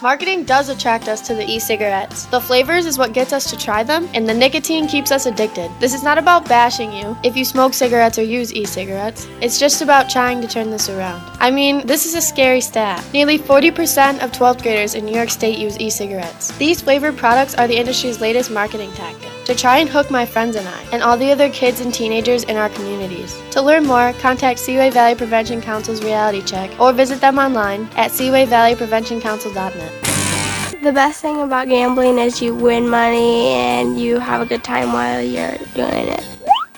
Marketing does attract us to the e-cigarettes. The flavors is what gets us to try them, and the nicotine keeps us addicted. This is not about bashing you if you smoke cigarettes or use e-cigarettes. It's just about trying to turn this around. I mean, this is a scary stat. Nearly 40% of 12th graders in New York State use e-cigarettes. These flavored products are the industry's latest marketing tactic to try and hook my friends and I, and all the other kids and teenagers in our communities. To learn more, contact Seaway Valley Prevention Council's Reality Check or visit them online at seawayvalleypreventioncouncil.net. The best thing about gambling is you win money and you have a good time while you're doing it.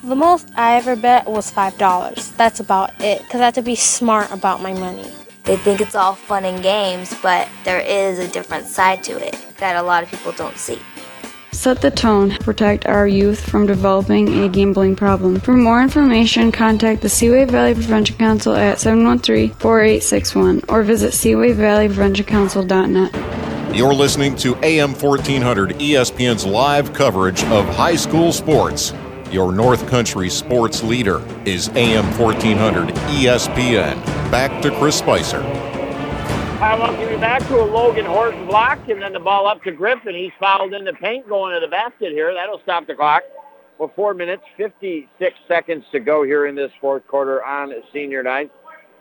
The most I ever bet was $5. That's about it, because I have to be smart about my money. They think it's all fun and games, but there is a different side to it that a lot of people don't see. Set the tone. Protect our youth from developing a gambling problem. For more information, contact the Seaway Valley Prevention Council at 713-4861 or visit seawayvalleypreventioncouncil.net. You're listening to AM 1400 ESPN's live coverage of high school sports. Your North Country sports leader is AM 1400 ESPN. back to Chris Spicer. Welcome you back to a Logan Horton block, and then the ball up to Griffith. He's fouled in the paint going to the basket here. That'll stop the clock. With four minutes, 56 seconds to go here in this fourth quarter on senior night.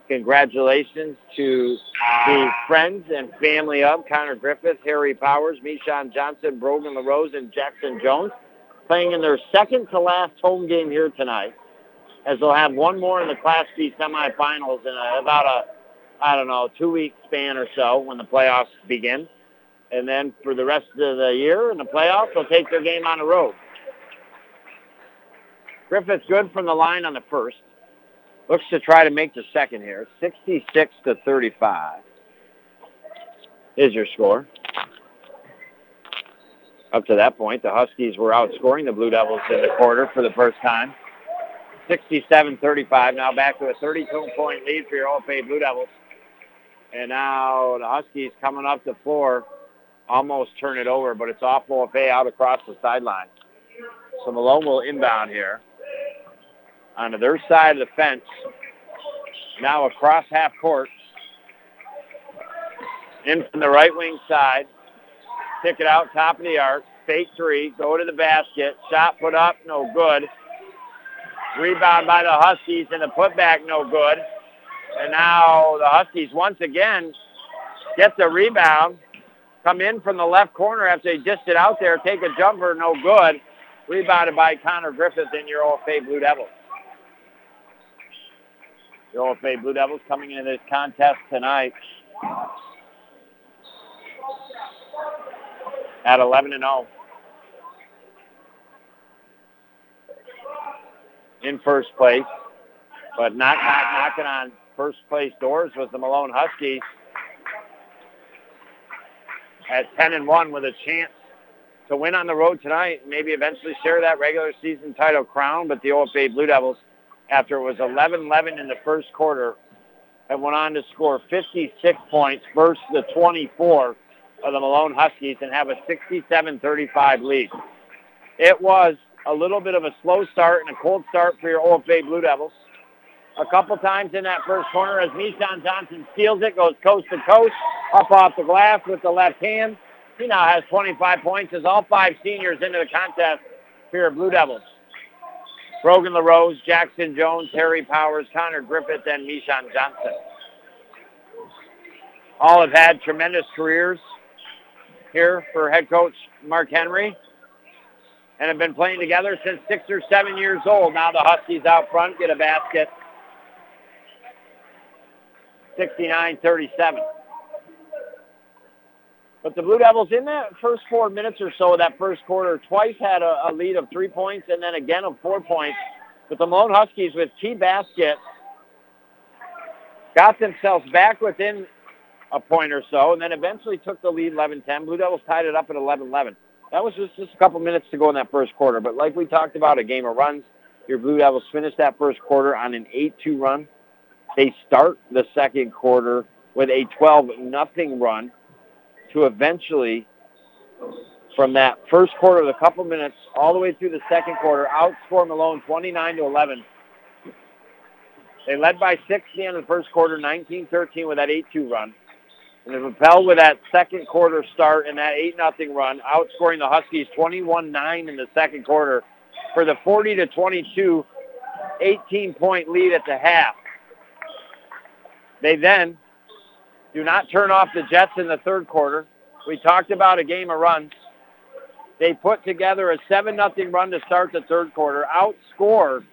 Congratulations to the friends and family of Connor Griffith, Harry Powers, Mishon Johnson, Brogan LaRose, and Jackson Jones playing in their second to last home game here tonight as they'll have one more in the Class B semifinals in about a, I don't know, two-week span or so when the playoffs begin. And then for the rest of the year in the playoffs, they'll take their game on the road. Griffith's good from the line on the first. Looks to try to make the second here. 66 to 35 is your score. Up to that point, the Huskies were outscoring the Blue Devils in the quarter for the first time. 67-35. Now back to a 32-point lead for your OFA Blue Devils. And now the Huskies coming up the floor almost turn it over, but it's off OFA out across the sideline. So Malone will inbound here onto their side of the fence. Now across half court. In from the right wing side. Kick it out top of the arc. Fake three. Go to the basket. Shot put up. No good. Rebound by the Huskies and the putback no good. And now the Huskies once again get the rebound. Come in from the left corner after they dished it out there. Take a jumper. No good. Rebounded by Connor Griffith in your OFA Blue Devils. The OFA Blue Devils coming into this contest tonight at 11 and 0. In first place, but not, not knocking on first place doors was the Malone Huskies at 10 and 1 with a chance to win on the road tonight, maybe eventually share that regular season title crown, but the OFA Blue Devils after it was 11-11 in the first quarter and went on to score 56 points versus the 24 of the Malone Huskies and have a 67-35 lead. It was a little bit of a slow start and a cold start for your OFA Blue Devils. A couple times in that first corner as Mishon Johnson steals it, goes coast to coast, up off the glass with the left hand. He now has 25 points as all five seniors into the contest for your Blue Devils. Brogan LaRose, Jackson Jones, Harry Powers, Connor Griffith, and Mishon Johnson. All have had tremendous careers here for head coach Mark Henry and have been playing together since six or seven years old. Now the Huskies out front get a basket. 69-37. But the Blue Devils in that first four minutes or so of that first quarter twice had a, a lead of three points and then again of four points. But the Malone Huskies with key baskets got themselves back within a point or so and then eventually took the lead 11-10. Blue Devils tied it up at 11-11. That was just, just a couple minutes to go in that first quarter. But like we talked about, a game of runs. Your Blue Devils finished that first quarter on an 8-2 run. They start the second quarter with a 12-nothing run to eventually, from that first quarter, a couple minutes, all the way through the second quarter, outscore Malone 29 to 11. They led by six at the end of the first quarter, 19-13 with that 8-2 run. And they propelled with that second quarter start and that 8-0 run, outscoring the Huskies 21-9 in the second quarter for the 40 to 22 18-point lead at the half. They then do not turn off the Jets in the third quarter. We talked about a game of runs. They put together a 7-0 run to start the third quarter, outscored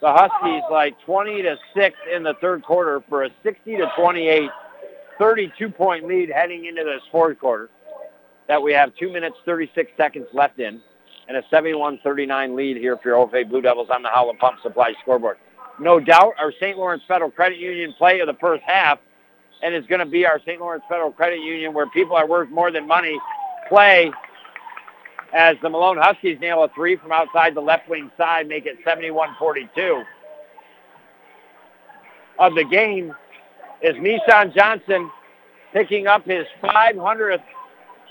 the Huskies like 20 to 6 in the third quarter for a 60 to 28 32-point lead heading into this fourth quarter that we have 2 minutes 36 seconds left in and a 71-39 lead here for your OFA Blue Devils on the Howland Pump Supply scoreboard. No doubt our St. Lawrence Federal Credit Union play of the first half and it's going to be our St. Lawrence Federal Credit Union where people are worth more than money play as the Malone Huskies nail a three from outside the left wing side, make it 71-42. Of the game is Mishon Johnson picking up his 500th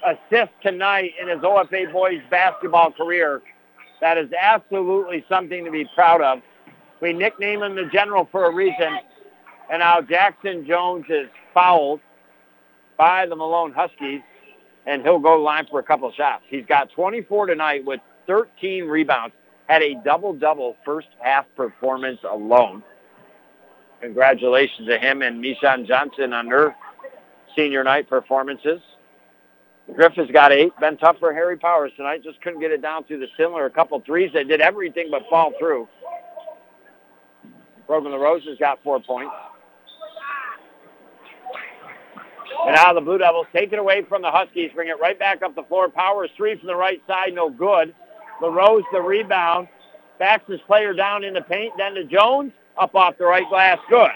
assist tonight in his OFA boys basketball career. That is absolutely something to be proud of. We nickname him the General for a reason. And now Jackson Jones is fouled by the Malone Huskies, and he'll go line for a couple shots. He's got 24 tonight with 13 rebounds. Had a double-double first half performance alone. Congratulations to him and Mishon Johnson on their senior night performances. Griffith's got eight. Been tough for Harry Powers tonight. Just couldn't get it down through the cylinder. A couple threes. They did everything but fall through. Brogan LaRose has got four points. And now the Blue Devils take it away from the Huskies, bring it right back up the floor. Powers three from the right side, no good. LaRose the rebound. Backs his player down in the paint, then to Jones, up off the right glass, good.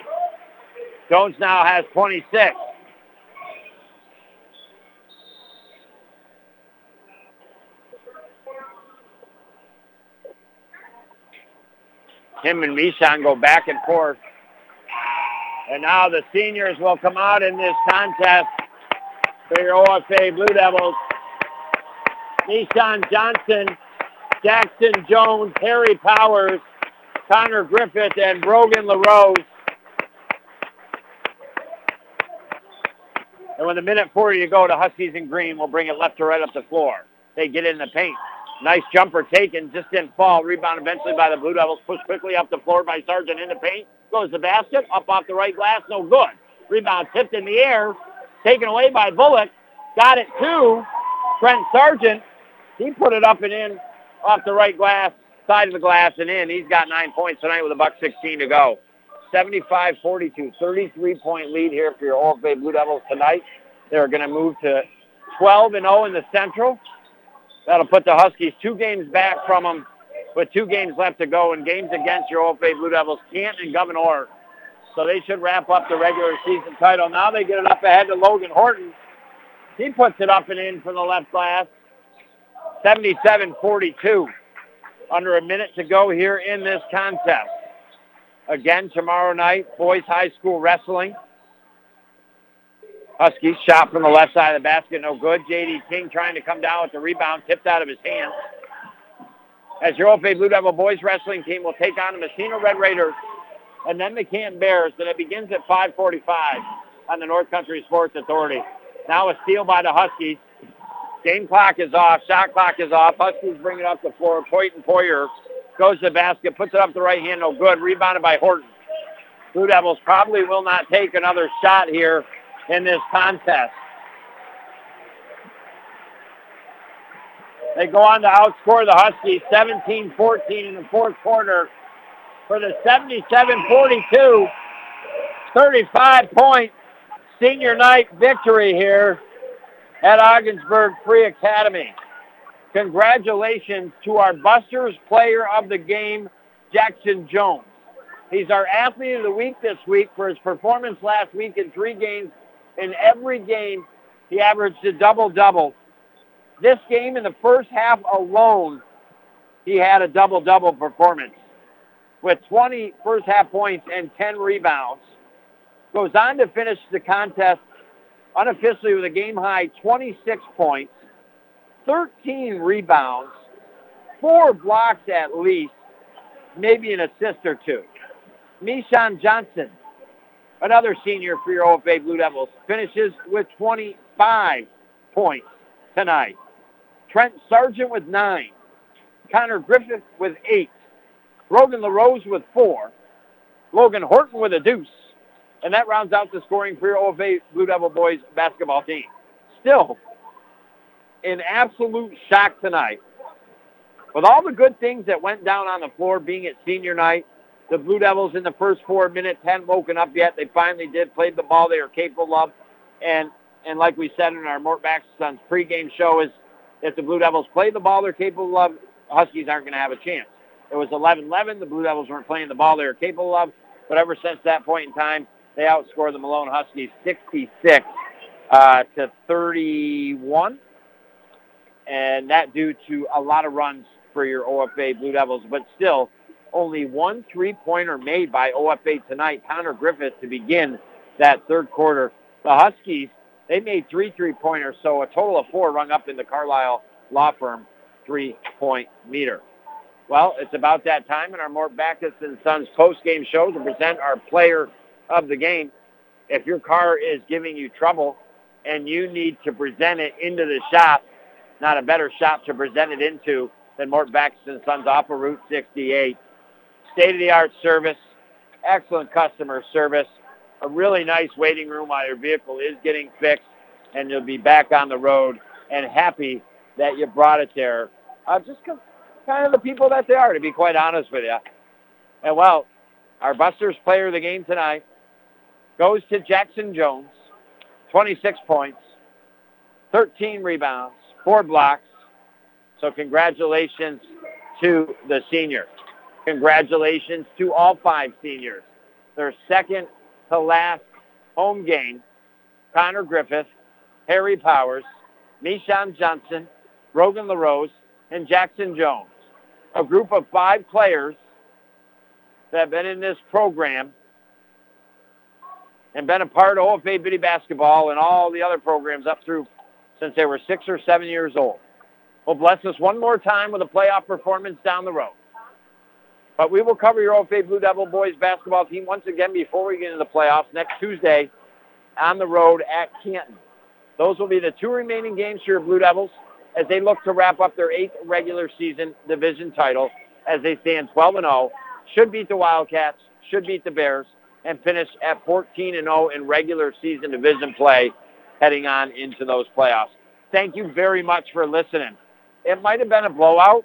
Jones now has 26. Him and Mishon go back and forth. And now the seniors will come out in this contest for your OFA Blue Devils. Mishon Johnson, Jackson Jones, Harry Powers, Connor Griffith, and Brogan LaRose. And with a minute 40 to go, the Huskies in green will bring it left to right up the floor. They get in the paint. Nice jumper taken, just didn't fall. Rebound eventually by the Blue Devils. Pushed quickly up the floor by Sargent in the paint. Goes the basket, up off the right glass, no good. Rebound tipped in the air, taken away by Bullock. Got it to Trent Sargent. He put it up and in off the right glass, side of the glass and in. He's got nine points tonight with a buck 16 to go. 75-42, 33-point lead here for your OFA Blue Devils tonight. They're going to move to 12 and 0 in the Central. That'll put the Huskies two games back from them with two games left to go and games against your OFA Blue Devils, Canton and Gouverneur. So they should wrap up the regular season title. Now they get it up ahead to Logan Horton. He puts it up and in for the left glass. 77-42. Under a minute to go here in this contest. Again, tomorrow night, boys high school wrestling. Huskies shot from the left side of the basket, no good. J.D. King trying to come down with the rebound, tipped out of his hands. As your OFA Blue Devil boys wrestling team will take on the Massena Red Raiders and then the Canton Bears, and it begins at 5:45 on the North Country Sports Authority. Now a steal by the Huskies. Game clock is off. Shot clock is off. Huskies bring it up the floor. Poyton Poirier goes to the basket, puts it up the right hand, no good. Rebounded by Horton. Blue Devils probably will not take another shot here in this contest. They go on to outscore the Huskies 17-14 in the fourth quarter for the 77-42, 35-point senior night victory here at Ogdensburg Free Academy. Congratulations to our Busters player of the game, Jackson Jones. He's our athlete of the week this week for his performance last week in three games. In every game, he averaged a double-double. This game, in the first half alone, he had a double-double performance with 20 first half points and 10 rebounds. Goes on to finish the contest unofficially with a game high 26 points, 13 rebounds, four blocks at least, maybe an assist or two. Mishon Johnson, another senior for your OFA Blue Devils, finishes with 25 points tonight. Trent Sargent with nine. Connor Griffith with eight. Brogan LaRose with four. Logan Horton with a deuce. And that rounds out the scoring for your OFA Blue Devil boys basketball team. Still, in absolute shock tonight. With all the good things that went down on the floor being at senior night, the Blue Devils in the first four minutes hadn't woken up yet. They finally did, played the ball they are capable of. And and like we said in our Mort Baxton's pregame show is if the Blue Devils play the ball they're capable of, Huskies aren't going to have a chance. It was 11-11. The Blue Devils weren't playing the ball they were capable of. But ever since that point in time, they outscored the Malone Huskies 66 uh, to 31. And that due to a lot of runs for your OFA Blue Devils. But still, only one three-pointer made by OFA tonight, Connor Griffith, to begin that third quarter. The Huskies, they made three three-pointers, so a total of four rung up in the Carlisle Law Firm three-point meter. Well, it's about that time in our Mort Backus and Sons post-game show to present our player of the game. If your car is giving you trouble and you need to present it into the shop, not a better shop to present it into than Mort Backus and Sons off of Route 68. State-of-the-art service, excellent customer service, a really nice waiting room while your vehicle is getting fixed, and you'll be back on the road and happy that you brought it there. Uh, just kind of the people that they are, to be quite honest with you. And well, our Busters player of the game tonight goes to Jackson Jones, 26 points, 13 rebounds, four blocks. So congratulations to the senior. Congratulations to all five seniors. Their second to last home game, Connor Griffith, Harry Powers, Mishon Johnson, Brogan LaRose, and Jackson Jones. A group of five players that have been in this program and been a part of OFA Biddy basketball and all the other programs up through since they were six or seven years old. Will bless us one more time with a playoff performance down the road. But we will cover your OFA Blue Devil boys basketball team once again before we get into the playoffs next Tuesday on the road at Canton. Those will be the two remaining games for your Blue Devils as they look to wrap up their eighth regular season division title as they stand 12 and 0. Should beat the Wildcats, should beat the Bears, and finish at 14 and 0 in regular season division play heading on into those playoffs. Thank you very much for listening. It might have been a blowout,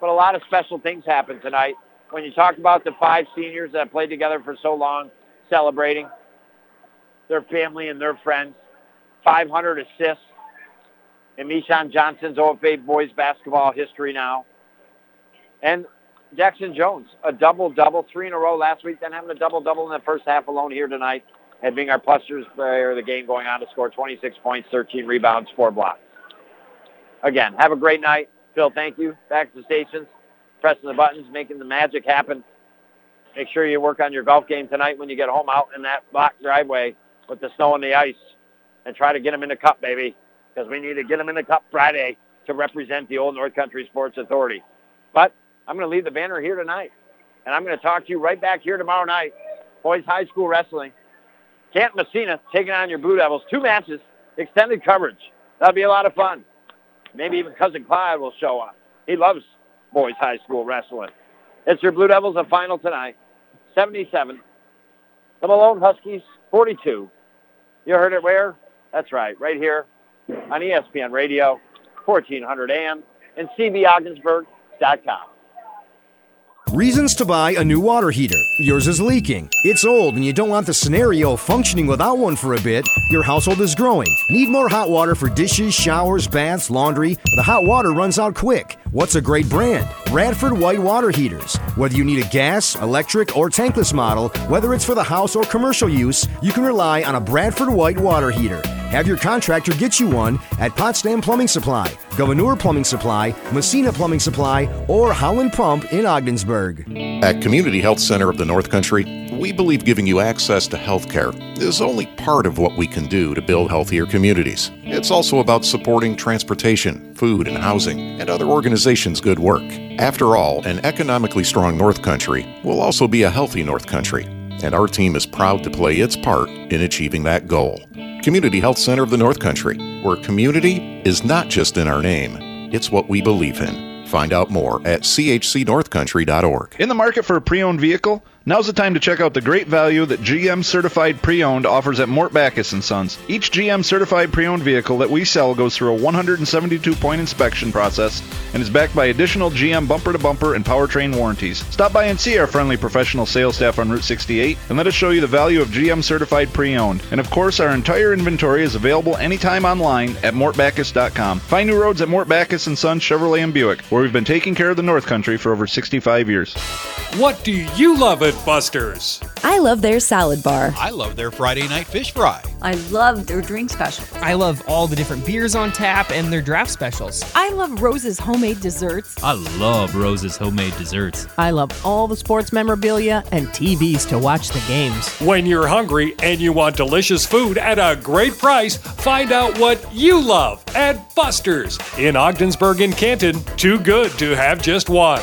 but a lot of special things happened tonight. When you talk about the five seniors that played together for so long, celebrating their family and their friends, 500 assists in Mishon Johnson's OFA boys basketball history now. And Jackson Jones, a double-double, three in a row last week, then having a double-double in the first half alone here tonight, and being our Busters player of the game going on to score 26 points, 13 rebounds, four blocks. Again, have a great night. Phil, thank you. Back to the stations, pressing the buttons, making the magic happen. Make sure you work on your golf game tonight when you get home out in that block driveway with the snow and the ice and try to get them in the cup, baby, because we need to get them in the cup Friday to represent the Old North Country Sports Authority. But I'm going to leave the banner here tonight, and I'm going to talk to you right back here tomorrow night. Boys High School Wrestling. Camp Massena taking on your Blue Devils. Two matches, extended coverage. That'll be a lot of fun. Maybe even Cousin Clyde will show up. He loves boys high school wrestling. It's your Blue Devils a final tonight, 77. The Malone Huskies, 42. You heard it where? That's right, right here on ESPN Radio, 1400 AM, and CBOgensburg.com. Reasons to buy a new water heater. Yours is leaking. It's old and you don't want the scenario functioning without one for a bit. Your household is growing. Need more hot water for dishes, showers, baths, laundry. The hot water runs out quick. What's a great brand? Bradford White Water Heaters. Whether you need a gas, electric, or tankless model, whether it's for the house or commercial use, you can rely on a Bradford White water heater. Have your contractor get you one at Potsdam Plumbing Supply, Gouverneur Plumbing Supply, Massena Plumbing Supply, or Howland Pump in Ogdensburg. At Community Health Center of the North Country, we believe giving you access to health care is only part of what we can do to build healthier communities. It's also about supporting transportation, food, and housing, and other organizations' good work. After all, an economically strong North Country will also be a healthy North Country, and our team is proud to play its part in achieving that goal. Community Health Center of the North Country, where community is not just in our name, it's what we believe in. Find out more at chcnorthcountry.org. In the market for a pre owned vehicle? Now's the time to check out the great value that GM Certified Pre-Owned offers at Mort Backus & Sons. Each GM Certified Pre-Owned vehicle that we sell goes through a 172-point inspection process and is backed by additional GM bumper-to-bumper and powertrain warranties. Stop by and see our friendly professional sales staff on Route 68 and let us show you the value of GM Certified Pre-Owned. And of course, our entire inventory is available anytime online at mortbackus.com. Find new roads at Mort Backus & Sons Chevrolet and Buick, where we've been taking care of the North Country for over 65 years. What do you love at Busters? I love their salad bar. I love their Friday night fish fry. I love their drink specials. I love all the different beers on tap and their draft specials. I love Rose's homemade desserts. I love Rose's homemade desserts. I love all the sports memorabilia and TVs to watch the games. When you're hungry and you want delicious food at a great price, find out what you love at Busters in Ogdensburg and Canton. Too good to have just one.